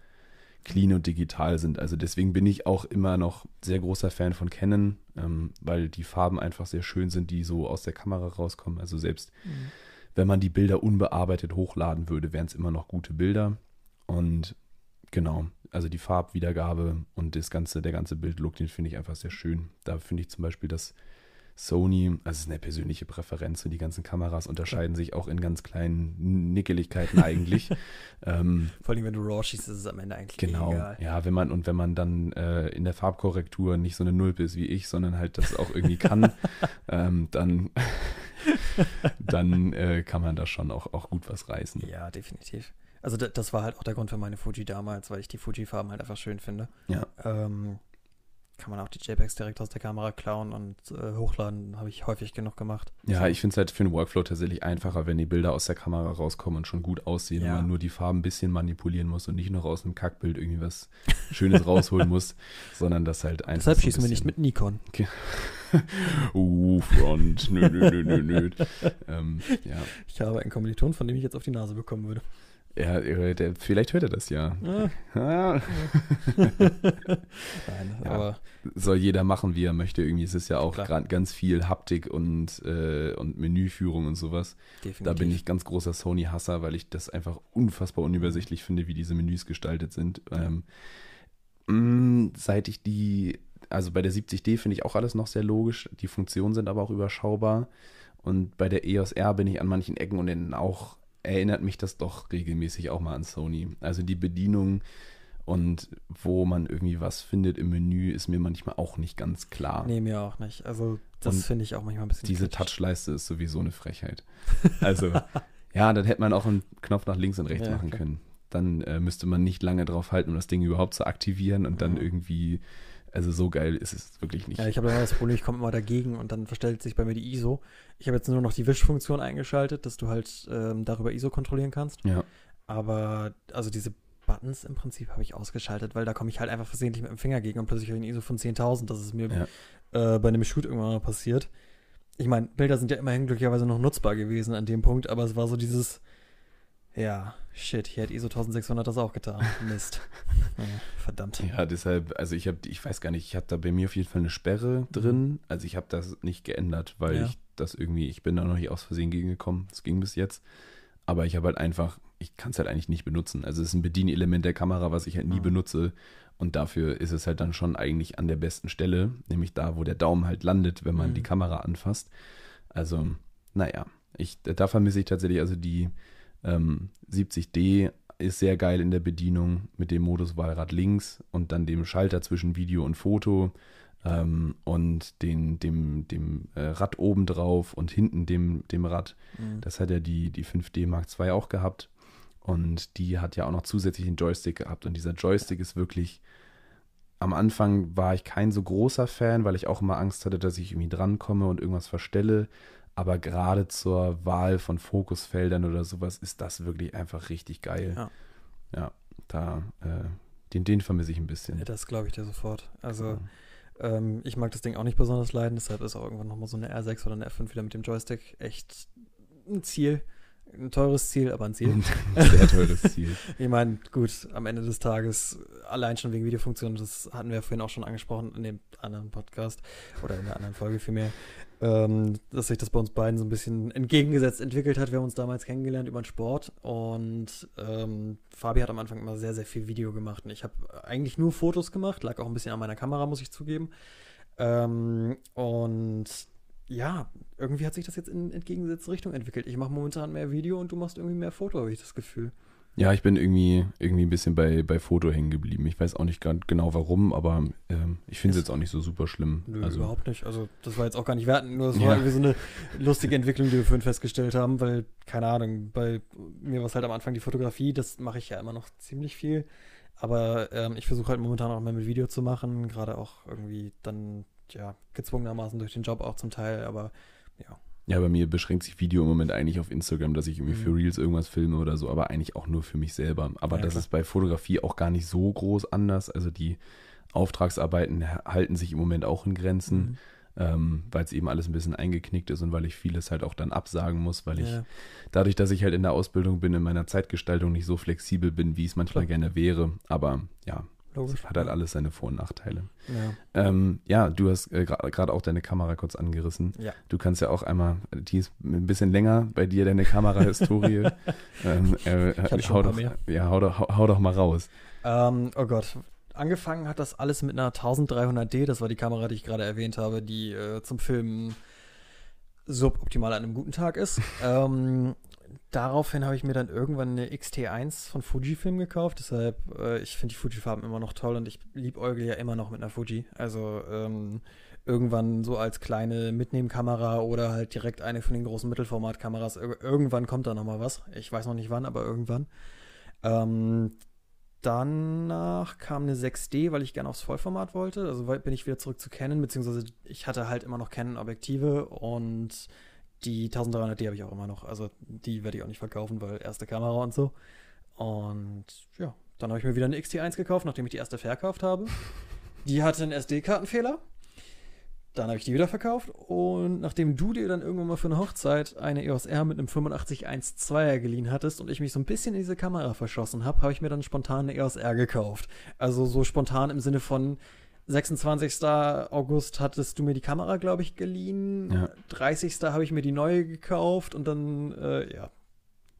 Speaker 1: clean und digital sind. Also deswegen bin ich auch immer noch sehr großer Fan von Canon, ähm, weil die Farben einfach sehr schön sind, die so aus der Kamera rauskommen. Also selbst wenn man die Bilder unbearbeitet hochladen würde, wären es immer noch gute Bilder. Und genau, also die Farbwiedergabe und das ganze, der ganze Bildlook, den finde ich einfach sehr schön. Da finde ich zum Beispiel, dass Sony, also es ist eine persönliche Präferenz, und die ganzen Kameras unterscheiden sich auch in ganz kleinen Nickeligkeiten eigentlich. ähm,
Speaker 2: Vor allem, wenn du RAW schießt, ist es am Ende eigentlich
Speaker 1: Genau.
Speaker 2: egal.
Speaker 1: Ja, wenn man und wenn man dann äh, in der Farbkorrektur nicht so eine Nulpe ist wie ich, sondern halt das auch irgendwie kann, ähm, dann, dann äh, kann man da schon auch, auch gut was reißen.
Speaker 2: Ja, definitiv. Also da, das war halt auch der Grund für meine Fuji damals, weil ich die Fuji-Farben halt einfach schön finde.
Speaker 1: Ja.
Speaker 2: Ähm, kann man auch die JPEGs direkt aus der Kamera klauen und äh, hochladen, habe ich häufig genug gemacht.
Speaker 1: Ja, ich finde es halt für den Workflow tatsächlich einfacher, wenn die Bilder aus der Kamera rauskommen und schon gut aussehen
Speaker 2: Ja.
Speaker 1: und man nur die Farben ein bisschen manipulieren muss und nicht noch aus einem Kackbild irgendwie was Schönes rausholen muss, sondern das halt einfach.
Speaker 2: Deshalb
Speaker 1: so ein
Speaker 2: schießen wir nicht mit Nikon.
Speaker 1: Uh, Front, nö, nö, nö, nö, nö. ähm, ja.
Speaker 2: Ich habe einen Kommiliton, von dem ich jetzt auf die Nase bekommen würde.
Speaker 1: Ja, der, vielleicht hört er das ja.
Speaker 2: Ah,
Speaker 1: Ah,
Speaker 2: nein,
Speaker 1: Ja.
Speaker 2: aber
Speaker 1: soll jeder machen, wie er möchte. Irgendwie ist es ja auch gerade ganz viel Haptik und, äh, und Menüführung und sowas.
Speaker 2: definitiv.
Speaker 1: Da bin ich ganz großer Sony-Hasser, weil ich das einfach unfassbar unübersichtlich finde, wie diese Menüs gestaltet sind. Ähm, mh, seit ich die, also bei der 70D finde ich auch alles noch sehr logisch. Die Funktionen sind aber auch überschaubar. Und bei der EOS R bin ich an manchen Ecken und Enden auch, erinnert mich das doch regelmäßig auch mal an Sony. Also die Bedienung und wo man irgendwie was findet im Menü, ist mir manchmal auch nicht ganz klar.
Speaker 2: Nee, mir auch nicht. Also das finde ich auch manchmal ein bisschen
Speaker 1: Diese. Touchleiste ist sowieso eine Frechheit. Also, ja, dann hätte man auch einen Knopf nach links und rechts
Speaker 2: Ja,
Speaker 1: machen
Speaker 2: klar.
Speaker 1: können. Dann äh, müsste man nicht lange drauf halten, um das Ding überhaupt zu aktivieren und dann
Speaker 2: Ja.
Speaker 1: irgendwie, also so geil ist es wirklich nicht.
Speaker 2: Ja, ich habe immer das Problem, ich komme immer dagegen und dann verstellt sich bei mir die ISO. Ich habe jetzt nur noch die Wischfunktion eingeschaltet, dass du halt ähm, darüber ISO kontrollieren kannst.
Speaker 1: ja,
Speaker 2: Aber also diese Buttons im Prinzip habe ich ausgeschaltet, weil da komme ich halt einfach versehentlich mit dem Finger gegen und plötzlich habe ich ein ISO von 10.000. Das ist mir
Speaker 1: Ja.
Speaker 2: äh, bei einem Shoot irgendwann mal passiert. Ich meine, Bilder sind ja immerhin glücklicherweise noch nutzbar gewesen an dem Punkt, aber es war so dieses, ja, shit, hier hat ISO 1600 das auch getan. Mist. Ja, verdammt.
Speaker 1: ja, deshalb, also ich habe, ich weiß gar nicht, ich habe da bei mir auf jeden Fall eine Sperre drin. Also ich habe das nicht geändert, weil
Speaker 2: Ja.
Speaker 1: ich das irgendwie, ich bin da noch nicht aus Versehen gegengekommen. Das ging bis jetzt. Aber ich habe halt einfach, ich kann es halt eigentlich nicht benutzen. Also es ist ein Bedienelement der Kamera, was ich halt nie
Speaker 2: Mhm.
Speaker 1: benutze. Und dafür ist es halt dann schon eigentlich an der besten Stelle, nämlich da, wo der Daumen halt landet, wenn man
Speaker 2: Mhm.
Speaker 1: die Kamera anfasst. Also, naja, ich, da vermisse ich tatsächlich, also die ähm, 70D ist sehr geil in der Bedienung mit dem Modus Wahlrad links und dann dem Schalter zwischen Video und Foto ähm, und den, dem, dem äh, Rad oben drauf und hinten dem, dem Rad.
Speaker 2: Mhm.
Speaker 1: Das hat ja die, die 5D Mark II auch gehabt. Und die hat ja auch noch zusätzlich den Joystick gehabt. Und dieser Joystick ist wirklich. Am Anfang war ich kein so großer Fan, weil ich auch immer Angst hatte, dass ich irgendwie drankomme und irgendwas verstelle. Aber gerade zur Wahl von Fokusfeldern oder sowas ist das wirklich einfach richtig geil.
Speaker 2: Ja.
Speaker 1: Ja, da, äh, den, den vermisse ich ein bisschen.
Speaker 2: Ja, das glaube ich dir sofort. Also,
Speaker 1: Ja.
Speaker 2: ähm, ich mag das Ding auch nicht besonders leiden, deshalb ist auch irgendwann nochmal so eine R6 oder eine F5 wieder mit dem Joystick echt ein Ziel. Ein teures Ziel, aber ein Ziel.
Speaker 1: Sehr teures Ziel.
Speaker 2: Ich meine, gut, am Ende des Tages, allein schon wegen Videofunktionen, das hatten wir vorhin auch schon angesprochen in dem anderen Podcast oder in der anderen Folge vielmehr, ähm, dass sich das bei uns beiden so ein bisschen entgegengesetzt entwickelt hat. Wir haben uns damals kennengelernt über den Sport und ähm, Fabi hat am Anfang immer sehr, sehr viel Video gemacht und ich habe eigentlich nur Fotos gemacht, lag auch ein bisschen an meiner Kamera, muss ich zugeben. Ähm, und ja, irgendwie hat sich das jetzt in entgegengesetzte Richtung entwickelt. Ich mache momentan mehr Video und du machst irgendwie mehr Foto, habe ich das Gefühl.
Speaker 1: Ja, ich bin irgendwie, irgendwie ein bisschen bei, bei Foto hängen geblieben. Ich weiß auch nicht ganz genau warum, aber ähm, ich finde es
Speaker 2: Es-
Speaker 1: jetzt auch nicht so super schlimm.
Speaker 2: Nö,
Speaker 1: also,
Speaker 2: überhaupt nicht. Also, das war jetzt auch gar nicht wertend, nur das
Speaker 1: Ja.
Speaker 2: war irgendwie so eine lustige Entwicklung, die wir vorhin festgestellt haben, weil, keine Ahnung, bei mir war es halt am Anfang die Fotografie, das mache ich ja immer noch ziemlich viel. Aber ähm, ich versuche halt momentan auch mehr mit Video zu machen, gerade auch irgendwie dann, ja, gezwungenermaßen durch den Job auch zum Teil, aber ja.
Speaker 1: Ja, bei mir beschränkt sich Video im Moment eigentlich auf Instagram, dass ich irgendwie
Speaker 2: Mhm.
Speaker 1: für Reels irgendwas filme oder so, aber eigentlich auch nur für mich selber. Aber
Speaker 2: Ja,
Speaker 1: das
Speaker 2: klar.
Speaker 1: ist bei Fotografie auch gar nicht so groß anders. Also die Auftragsarbeiten halten sich im Moment auch in Grenzen,
Speaker 2: Mhm.
Speaker 1: ähm, weil es eben alles ein bisschen eingeknickt ist und weil ich vieles halt auch dann absagen muss, weil ich
Speaker 2: Ja.
Speaker 1: dadurch, dass ich halt in der Ausbildung bin, in meiner Zeitgestaltung nicht so flexibel bin, wie es manchmal
Speaker 2: Klar.
Speaker 1: gerne wäre. Aber ja,
Speaker 2: Logisch.
Speaker 1: hat halt alles seine Vor- und Nachteile.
Speaker 2: Ja.
Speaker 1: Ähm, ja, du hast äh, gerade auch deine Kamera kurz angerissen.
Speaker 2: Ja.
Speaker 1: Du kannst ja auch einmal, die ist ein bisschen länger bei dir, deine Kamerahistorie. ähm, äh,
Speaker 2: schon
Speaker 1: hau doch,
Speaker 2: mehr.
Speaker 1: Ja, hau doch, hau, hau doch mal raus.
Speaker 2: Ähm, oh Gott. Angefangen hat das alles mit einer 1300D, das war die Kamera, die ich gerade erwähnt habe, die äh, zum Filmen suboptimal an einem guten Tag ist. ähm, daraufhin habe ich mir dann irgendwann eine XT1 von Fujifilm gekauft, deshalb, äh, ich finde die Fuji-Farben immer noch toll und ich liebäugle ja immer noch mit einer Fuji. Also ähm, irgendwann so als kleine Mitnehmkamera oder halt direkt eine von den großen Mittelformatkameras. Ir irgendwann kommt da nochmal was. Ich weiß noch nicht wann, aber irgendwann. Ähm, danach kam eine 6D, weil ich gerne aufs Vollformat wollte. Also bin ich wieder zurück zu Canon, beziehungsweise ich hatte halt immer noch Canon-Objektive und die 1300D habe ich auch immer noch. Also die werde ich auch nicht verkaufen, weil erste Kamera und so. Und ja, dann habe ich mir wieder eine XT1 gekauft, nachdem ich die erste verkauft habe. Die hatte einen SD-Kartenfehler. Dann habe ich die wieder verkauft und nachdem du dir dann irgendwann mal für eine Hochzeit eine EOS R mit einem 8512er geliehen hattest und ich mich so ein bisschen in diese Kamera verschossen habe, habe ich mir dann spontan eine EOS R gekauft. Also so spontan im Sinne von 26. August hattest du mir die Kamera, glaube ich, geliehen.
Speaker 1: Ja.
Speaker 2: 30. habe ich mir die neue gekauft und dann, äh, ja.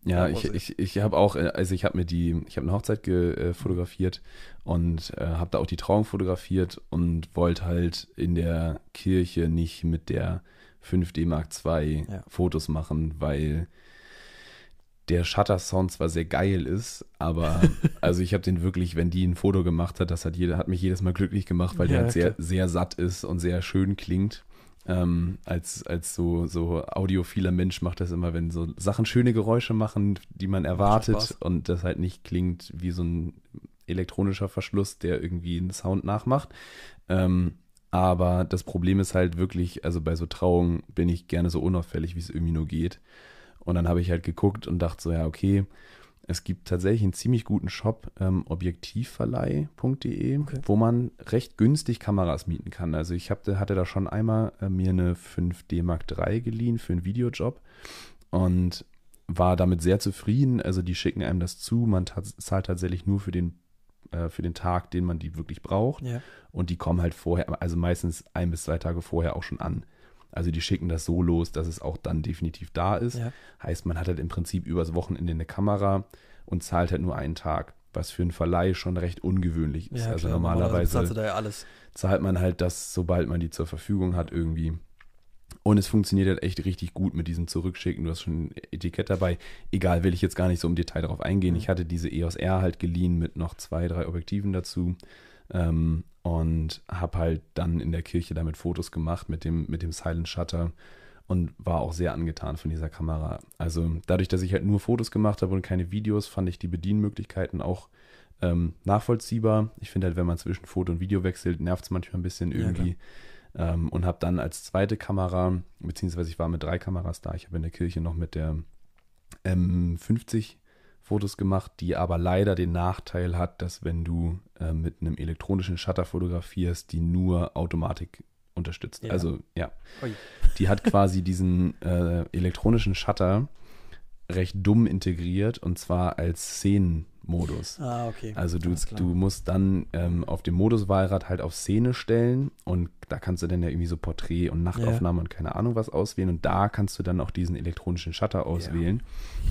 Speaker 1: Ja, ich, ich, ich habe auch, äh, also ich habe mir die, ich habe eine Hochzeit äh, fotografiert und äh, habe da auch die Trauung fotografiert und wollte halt in der Kirche nicht mit der 5D Mark II
Speaker 2: Ja.
Speaker 1: Fotos machen, weil der Shutter-Sound zwar sehr geil ist, aber also ich habe den wirklich, wenn die ein Foto gemacht hat, das hat jeder, hat mich jedes Mal glücklich gemacht, weil der
Speaker 2: Ja,
Speaker 1: halt sehr, sehr satt ist und sehr schön klingt. Ähm, als, als so, so audiophiler Mensch macht das immer, wenn so Sachen schöne Geräusche machen, die man erwartet und das halt nicht klingt wie so ein elektronischer Verschluss, der irgendwie einen Sound nachmacht. Ähm, aber das Problem ist halt wirklich, also bei so Trauungen bin ich gerne so unauffällig, wie es irgendwie nur geht. Und dann habe ich halt geguckt und dachte so, ja, okay, es gibt tatsächlich einen ziemlich guten Shop, ähm, objektivverleih.de,
Speaker 2: Okay.
Speaker 1: wo man recht günstig Kameras mieten kann. Also ich hab, hatte da schon einmal äh, mir eine 5D Mark III geliehen für einen Videojob und war damit sehr zufrieden. Also die schicken einem das zu, man zahlt tatsächlich nur für den, äh, für den Tag, den man die wirklich braucht
Speaker 2: Ja.
Speaker 1: und die kommen halt vorher, also meistens ein bis zwei Tage vorher auch schon an. Also die schicken das so los, dass es auch dann definitiv da ist.
Speaker 2: Ja.
Speaker 1: Heißt, man hat halt im Prinzip übers Wochenende eine Kamera und zahlt halt nur einen Tag, was für einen Verleih schon recht ungewöhnlich ist.
Speaker 2: Ja,
Speaker 1: also
Speaker 2: klar,
Speaker 1: normalerweise
Speaker 2: du da ja alles.
Speaker 1: zahlt man halt das, sobald man die zur Verfügung hat irgendwie. Und es funktioniert halt echt richtig gut mit diesem Zurückschicken. Du hast schon ein Etikett dabei. Egal, will ich jetzt gar nicht so im Detail darauf eingehen.
Speaker 2: Mhm.
Speaker 1: Ich hatte diese EOS R halt geliehen mit noch zwei, drei Objektiven dazu. Ähm, und habe halt dann in der Kirche damit Fotos gemacht mit dem, mit dem Silent Shutter und war auch sehr angetan von dieser Kamera. Also dadurch, dass ich halt nur Fotos gemacht habe und keine Videos, fand ich die Bedienmöglichkeiten auch ähm, nachvollziehbar. Ich finde halt, wenn man zwischen Foto und Video wechselt, nervt es manchmal ein bisschen
Speaker 2: Ja,
Speaker 1: irgendwie. Ähm, und habe dann als zweite Kamera, beziehungsweise ich war mit drei Kameras da, ich habe in der Kirche noch mit der M50 Fotos gemacht, die aber leider den Nachteil hat, dass wenn du äh, mit einem elektronischen Shutter fotografierst, die nur Automatik unterstützt.
Speaker 2: Ja.
Speaker 1: Also ja,
Speaker 2: Ui.
Speaker 1: die hat quasi diesen äh, elektronischen Shutter recht dumm integriert und zwar als Szenenmodus.
Speaker 2: Ah, okay.
Speaker 1: Also du, du musst dann ähm, auf dem Moduswahlrad halt auf Szene stellen und da kannst du dann ja irgendwie so Porträt und Nachtaufnahme und keine Ahnung was auswählen und da kannst du dann auch diesen elektronischen Shutter auswählen,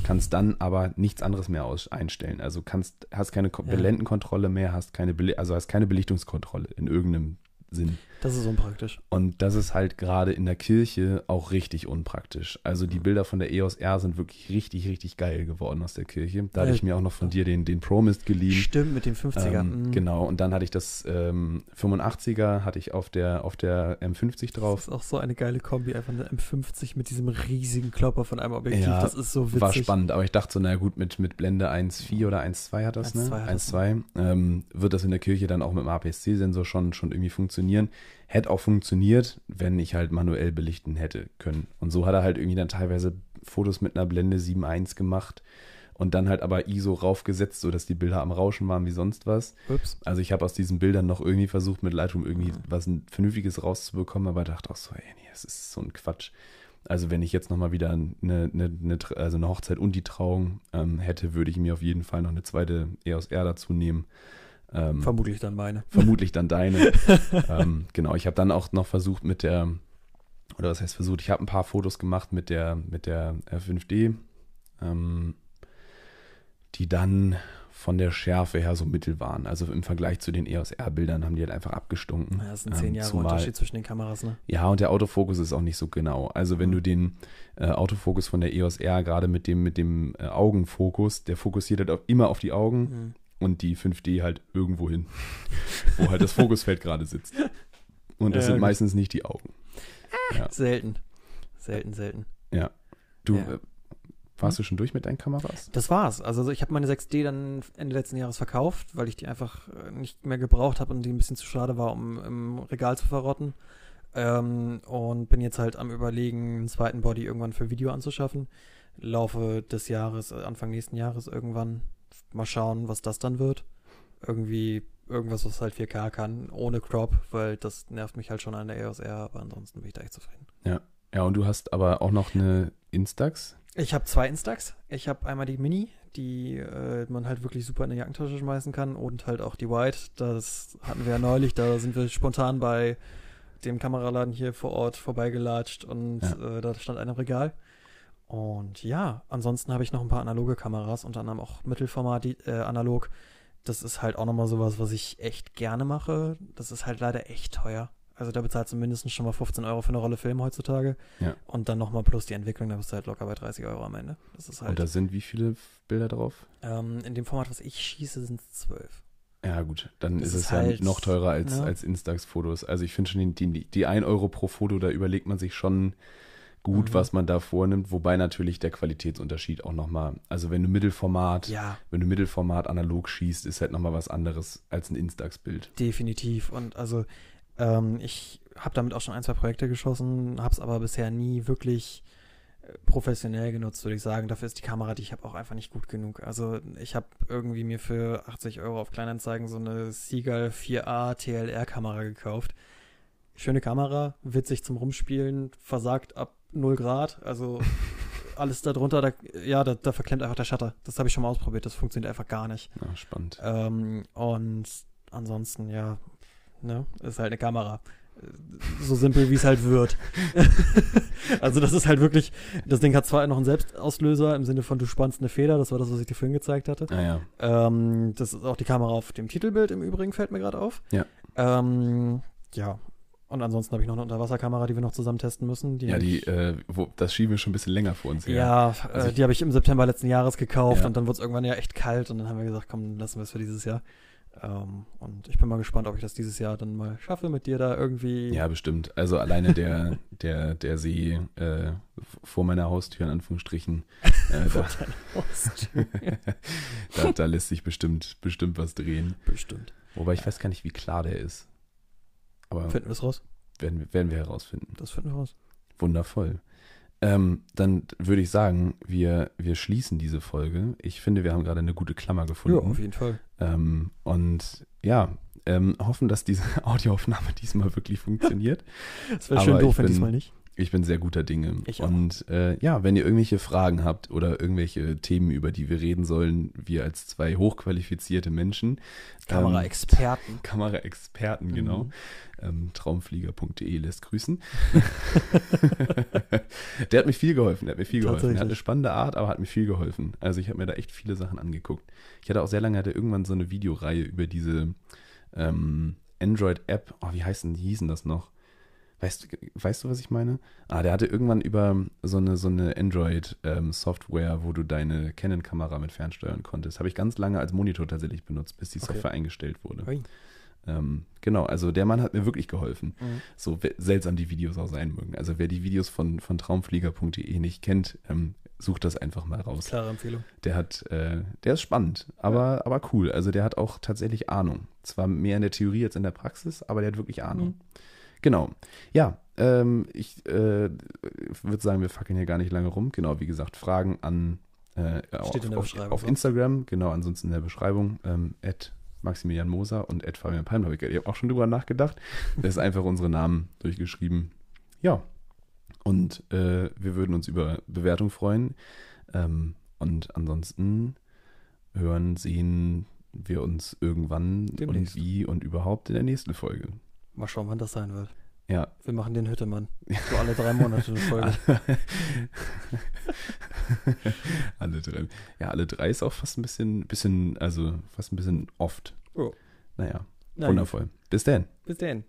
Speaker 1: kannst dann aber nichts anderes mehr aus einstellen. Also kannst, hast keine Ko-
Speaker 2: Ja.
Speaker 1: Blendenkontrolle mehr, hast keine, Beli also hast keine Belichtungskontrolle in irgendeinem Sinn.
Speaker 2: Das ist unpraktisch.
Speaker 1: Und das ist halt gerade in der Kirche auch richtig unpraktisch. Also die Bilder von der EOS R sind wirklich richtig, richtig geil geworden aus der Kirche. Da hatte ich mir auch noch von dir den, den Promist geliehen.
Speaker 2: Stimmt, mit dem 50er.
Speaker 1: Ähm,
Speaker 2: mhm.
Speaker 1: genau, und dann hatte ich das ähm, 85er, hatte ich auf der, auf der M50
Speaker 2: Das
Speaker 1: drauf.
Speaker 2: ist auch so eine geile Kombi, einfach eine M50 mit diesem riesigen Klopper von einem Objektiv.
Speaker 1: Ja,
Speaker 2: das ist so witzig.
Speaker 1: War spannend, aber ich dachte so, na gut, mit, mit Blende 1.4 oder 1.2 hat das,
Speaker 2: 1.2
Speaker 1: ne?
Speaker 2: hat das,
Speaker 1: 1.2 ähm, wird das in der Kirche dann auch mit dem APS-C-Sensor schon, schon irgendwie funktionieren. Hätte auch funktioniert, wenn ich halt manuell belichten hätte können. Und so hat er halt irgendwie dann teilweise Fotos mit einer Blende 7.1 gemacht und dann halt aber ISO raufgesetzt, sodass die Bilder am Rauschen waren wie sonst was.
Speaker 2: Ups.
Speaker 1: Also ich habe aus diesen Bildern noch irgendwie versucht, mit Lightroom irgendwie
Speaker 2: Mhm.
Speaker 1: was ein Vernünftiges rauszubekommen, aber dachte auch so, ey, nee, das ist so ein Quatsch. Also wenn ich jetzt nochmal wieder eine, eine, eine, also eine Hochzeit und die Trauung ähm, hätte, würde ich mir auf jeden Fall noch eine zweite EOS R dazu nehmen. Ähm,
Speaker 2: Vermutlich dann meine.
Speaker 1: vermutlich dann deine. ähm, genau, ich habe dann auch noch versucht mit der, oder was heißt versucht, ich habe ein paar Fotos gemacht mit der, mit der R5D, ähm, die dann von der Schärfe her so mittel waren. Also im Vergleich zu den EOS R-Bildern haben die halt einfach abgestunken.
Speaker 2: Ja, das sind zehn
Speaker 1: Ähm,
Speaker 2: Jahre
Speaker 1: zumal-
Speaker 2: Unterschied zwischen den Kameras, ne?
Speaker 1: ja, und der Autofokus ist auch nicht so genau. Also wenn du den äh, Autofokus von der EOS R gerade mit dem, mit dem äh, Augenfokus, der fokussiert halt auf, immer auf die Augen
Speaker 2: Mhm.
Speaker 1: Und die 5D halt irgendwo hin, wo halt das Fokusfeld gerade sitzt. Und das
Speaker 2: Ja,
Speaker 1: sind
Speaker 2: gut.
Speaker 1: meistens nicht die Augen. Ja,
Speaker 2: Selten. Selten, selten.
Speaker 1: ja. Du,
Speaker 2: Ja.
Speaker 1: äh, warst du schon durch mit deinen Kameras?
Speaker 2: Das war's. Also ich habe meine 6D dann Ende letzten Jahres verkauft, weil ich die einfach äh, nicht mehr gebraucht habe und die ein bisschen zu schade war, um im Regal zu verrotten. Ähm, und bin jetzt halt am überlegen, einen zweiten Body irgendwann für Video anzuschaffen. Laufe des Jahres, äh, Anfang nächsten Jahres irgendwann. Mal schauen, was das dann wird. Irgendwie irgendwas, was halt 4K kann, ohne Crop, weil das nervt mich halt schon an der EOS R, aber ansonsten bin ich da echt zufrieden.
Speaker 1: Ja, und du hast aber auch noch eine Instax.
Speaker 2: Ich habe zwei Instax. Ich habe einmal die Mini, die äh, man halt wirklich super in eine Jackentasche schmeißen kann und halt auch die White. Das hatten wir ja neulich. Da sind wir spontan bei dem Kameraladen hier vor Ort vorbeigelatscht und
Speaker 1: Ja.
Speaker 2: äh, da stand eine im Regal. Und ja, ansonsten habe ich noch ein paar analoge Kameras, unter anderem auch Mittelformat äh, analog. Das ist halt auch nochmal sowas, was ich echt gerne mache. Das ist halt leider echt teuer. Also da bezahlst du mindestens schon mal 15 Euro für eine Rolle Film heutzutage.
Speaker 1: Ja.
Speaker 2: Und dann nochmal plus die Entwicklung, da bist du halt locker bei 30 Euro am Ende. Das ist
Speaker 1: Und
Speaker 2: halt.
Speaker 1: da sind wie viele Bilder drauf?
Speaker 2: Ähm, in dem Format, was ich schieße, sind es 12.
Speaker 1: Ja, gut, dann
Speaker 2: Das
Speaker 1: ist
Speaker 2: ist
Speaker 1: es ja
Speaker 2: halt,
Speaker 1: noch teurer als,
Speaker 2: ne?
Speaker 1: als Instax-Fotos. Also ich finde schon, die, die, die 1 Euro pro Foto, da überlegt man sich schon gut,
Speaker 2: Mhm.
Speaker 1: was man da vornimmt, wobei natürlich der Qualitätsunterschied auch nochmal, also wenn du Mittelformat,
Speaker 2: Ja,
Speaker 1: wenn du Mittelformat analog schießt, ist halt nochmal was anderes als ein Instax-Bild.
Speaker 2: definitiv. Und also, ähm, ich habe damit auch schon ein, zwei Projekte geschossen, habe es aber bisher nie wirklich äh, professionell genutzt, würde ich sagen. Dafür ist die Kamera, die ich habe, auch einfach nicht gut genug. Also ich habe irgendwie mir für 80 Euro auf Kleinanzeigen so eine Seagull 4A TLR-Kamera gekauft. Schöne Kamera, witzig zum Rumspielen, versagt ab 0 Grad, also alles darunter, da, ja, da, da verklemmt einfach der Shutter. Das habe ich schon mal ausprobiert, das funktioniert einfach gar nicht.
Speaker 1: Ja, spannend.
Speaker 2: Ähm, und ansonsten, ja, ne, ist halt eine Kamera. So simpel, wie es halt wird. also, das ist halt wirklich, das Ding hat zwar noch einen Selbstauslöser im Sinne von, du spannst eine Feder, das war das, was ich dir vorhin gezeigt hatte.
Speaker 1: Naja,
Speaker 2: Ähm, das ist auch die Kamera auf dem Titelbild im Übrigen, fällt mir gerade auf.
Speaker 1: Ja.
Speaker 2: Ähm, ja. Und ansonsten habe ich noch eine Unterwasserkamera, die wir noch zusammen testen müssen.
Speaker 1: ja,
Speaker 2: hab
Speaker 1: die, äh, wo, das schieben wir schon ein bisschen länger vor uns her.
Speaker 2: ja,
Speaker 1: Also
Speaker 2: äh, die habe ich im September letzten Jahres gekauft
Speaker 1: Ja.
Speaker 2: und dann wurde es irgendwann ja echt kalt und dann haben wir gesagt, komm, lassen wir es für dieses Jahr. Ähm, und ich bin mal gespannt, ob ich das dieses Jahr dann mal schaffe, mit dir da irgendwie.
Speaker 1: Ja, bestimmt. Also alleine der, der, der See äh, vor meiner Haustür, in Anführungsstrichen, äh,
Speaker 2: vor
Speaker 1: da,
Speaker 2: deiner Haustür.
Speaker 1: da, da lässt sich bestimmt, bestimmt was drehen.
Speaker 2: Bestimmt.
Speaker 1: Wobei ich weiß gar nicht, wie klar der ist. Aber
Speaker 2: Finden wir es raus?
Speaker 1: werden, wir- werden wir herausfinden.
Speaker 2: Das finden wir raus.
Speaker 1: Wundervoll. Ähm, dann würde ich sagen, wir, wir schließen diese Folge. Ich finde, wir haben gerade eine gute Klammer
Speaker 2: Ja,
Speaker 1: gefunden.
Speaker 2: auf jeden Fall.
Speaker 1: Ähm, und ja, ähm, hoffen, dass diese Audioaufnahme diesmal wirklich funktioniert.
Speaker 2: Es wäre schön doof, wenn diesmal nicht.
Speaker 1: Ich bin sehr guter Dinge.
Speaker 2: Ich auch.
Speaker 1: Und äh, ja, wenn ihr irgendwelche Fragen habt oder irgendwelche Themen, über die wir reden sollen, wir als zwei hochqualifizierte Menschen,
Speaker 2: Kameraexperten.
Speaker 1: ähm, Kameraexperten, genau,
Speaker 2: Mhm.
Speaker 1: ähm, traumflieger.de lässt grüßen. der hat mir viel geholfen, der hat mir viel geholfen. Er hat eine spannende Art, aber hat mir viel geholfen. Also ich habe mir da echt viele Sachen angeguckt. Ich hatte auch sehr lange, hatte irgendwann so eine Videoreihe über diese ähm, Android-App, oh, wie heißen, wie hießen das noch? Weißt, du- weißt du, was ich meine? Ah, der hatte irgendwann über so eine, so eine Android-Software, wo du deine Canon-Kamera mit fernsteuern konntest. Habe ich ganz lange als Monitor tatsächlich benutzt, bis die
Speaker 2: Okay.
Speaker 1: Software eingestellt wurde. Ähm, genau, also der Mann hat mir wirklich geholfen.
Speaker 2: Mhm.
Speaker 1: So seltsam die Videos auch sein mögen. Also wer die Videos von, von traumflieger.de nicht kennt, ähm, sucht das einfach mal raus.
Speaker 2: Klare Empfehlung.
Speaker 1: Der hat, äh, der ist spannend, aber, aber cool. Also der hat auch tatsächlich Ahnung. Zwar mehr in der Theorie als in der Praxis, aber der hat wirklich Ahnung.
Speaker 2: Mhm.
Speaker 1: Genau. Ja, ähm, ich äh, würde sagen, wir fackeln hier gar nicht lange rum. Genau, wie gesagt, Fragen an äh, auf,
Speaker 2: in
Speaker 1: auf, auf. Instagram, genau, ansonsten in der Beschreibung, ähm, Maximilian Moser und at Fabian Palm. Hab Ich ich habe auch schon drüber nachgedacht. Das ist einfach unsere Namen durchgeschrieben. Ja. Und äh, wir würden uns über Bewertung freuen. Ähm, und ansonsten hören, sehen wir uns irgendwann
Speaker 2: Demnächst.
Speaker 1: und wie und überhaupt in der nächsten Folge.
Speaker 2: Mal schauen, wann das sein wird.
Speaker 1: Ja,
Speaker 2: Wir machen den Hüttemann. So alle drei Monate eine Folge.
Speaker 1: alle drei. Ja, alle drei ist auch fast ein bisschen, bisschen, also fast ein bisschen oft.
Speaker 2: Oh.
Speaker 1: Naja,
Speaker 2: Na gut.
Speaker 1: wundervoll. Bis dann.
Speaker 2: Bis dann.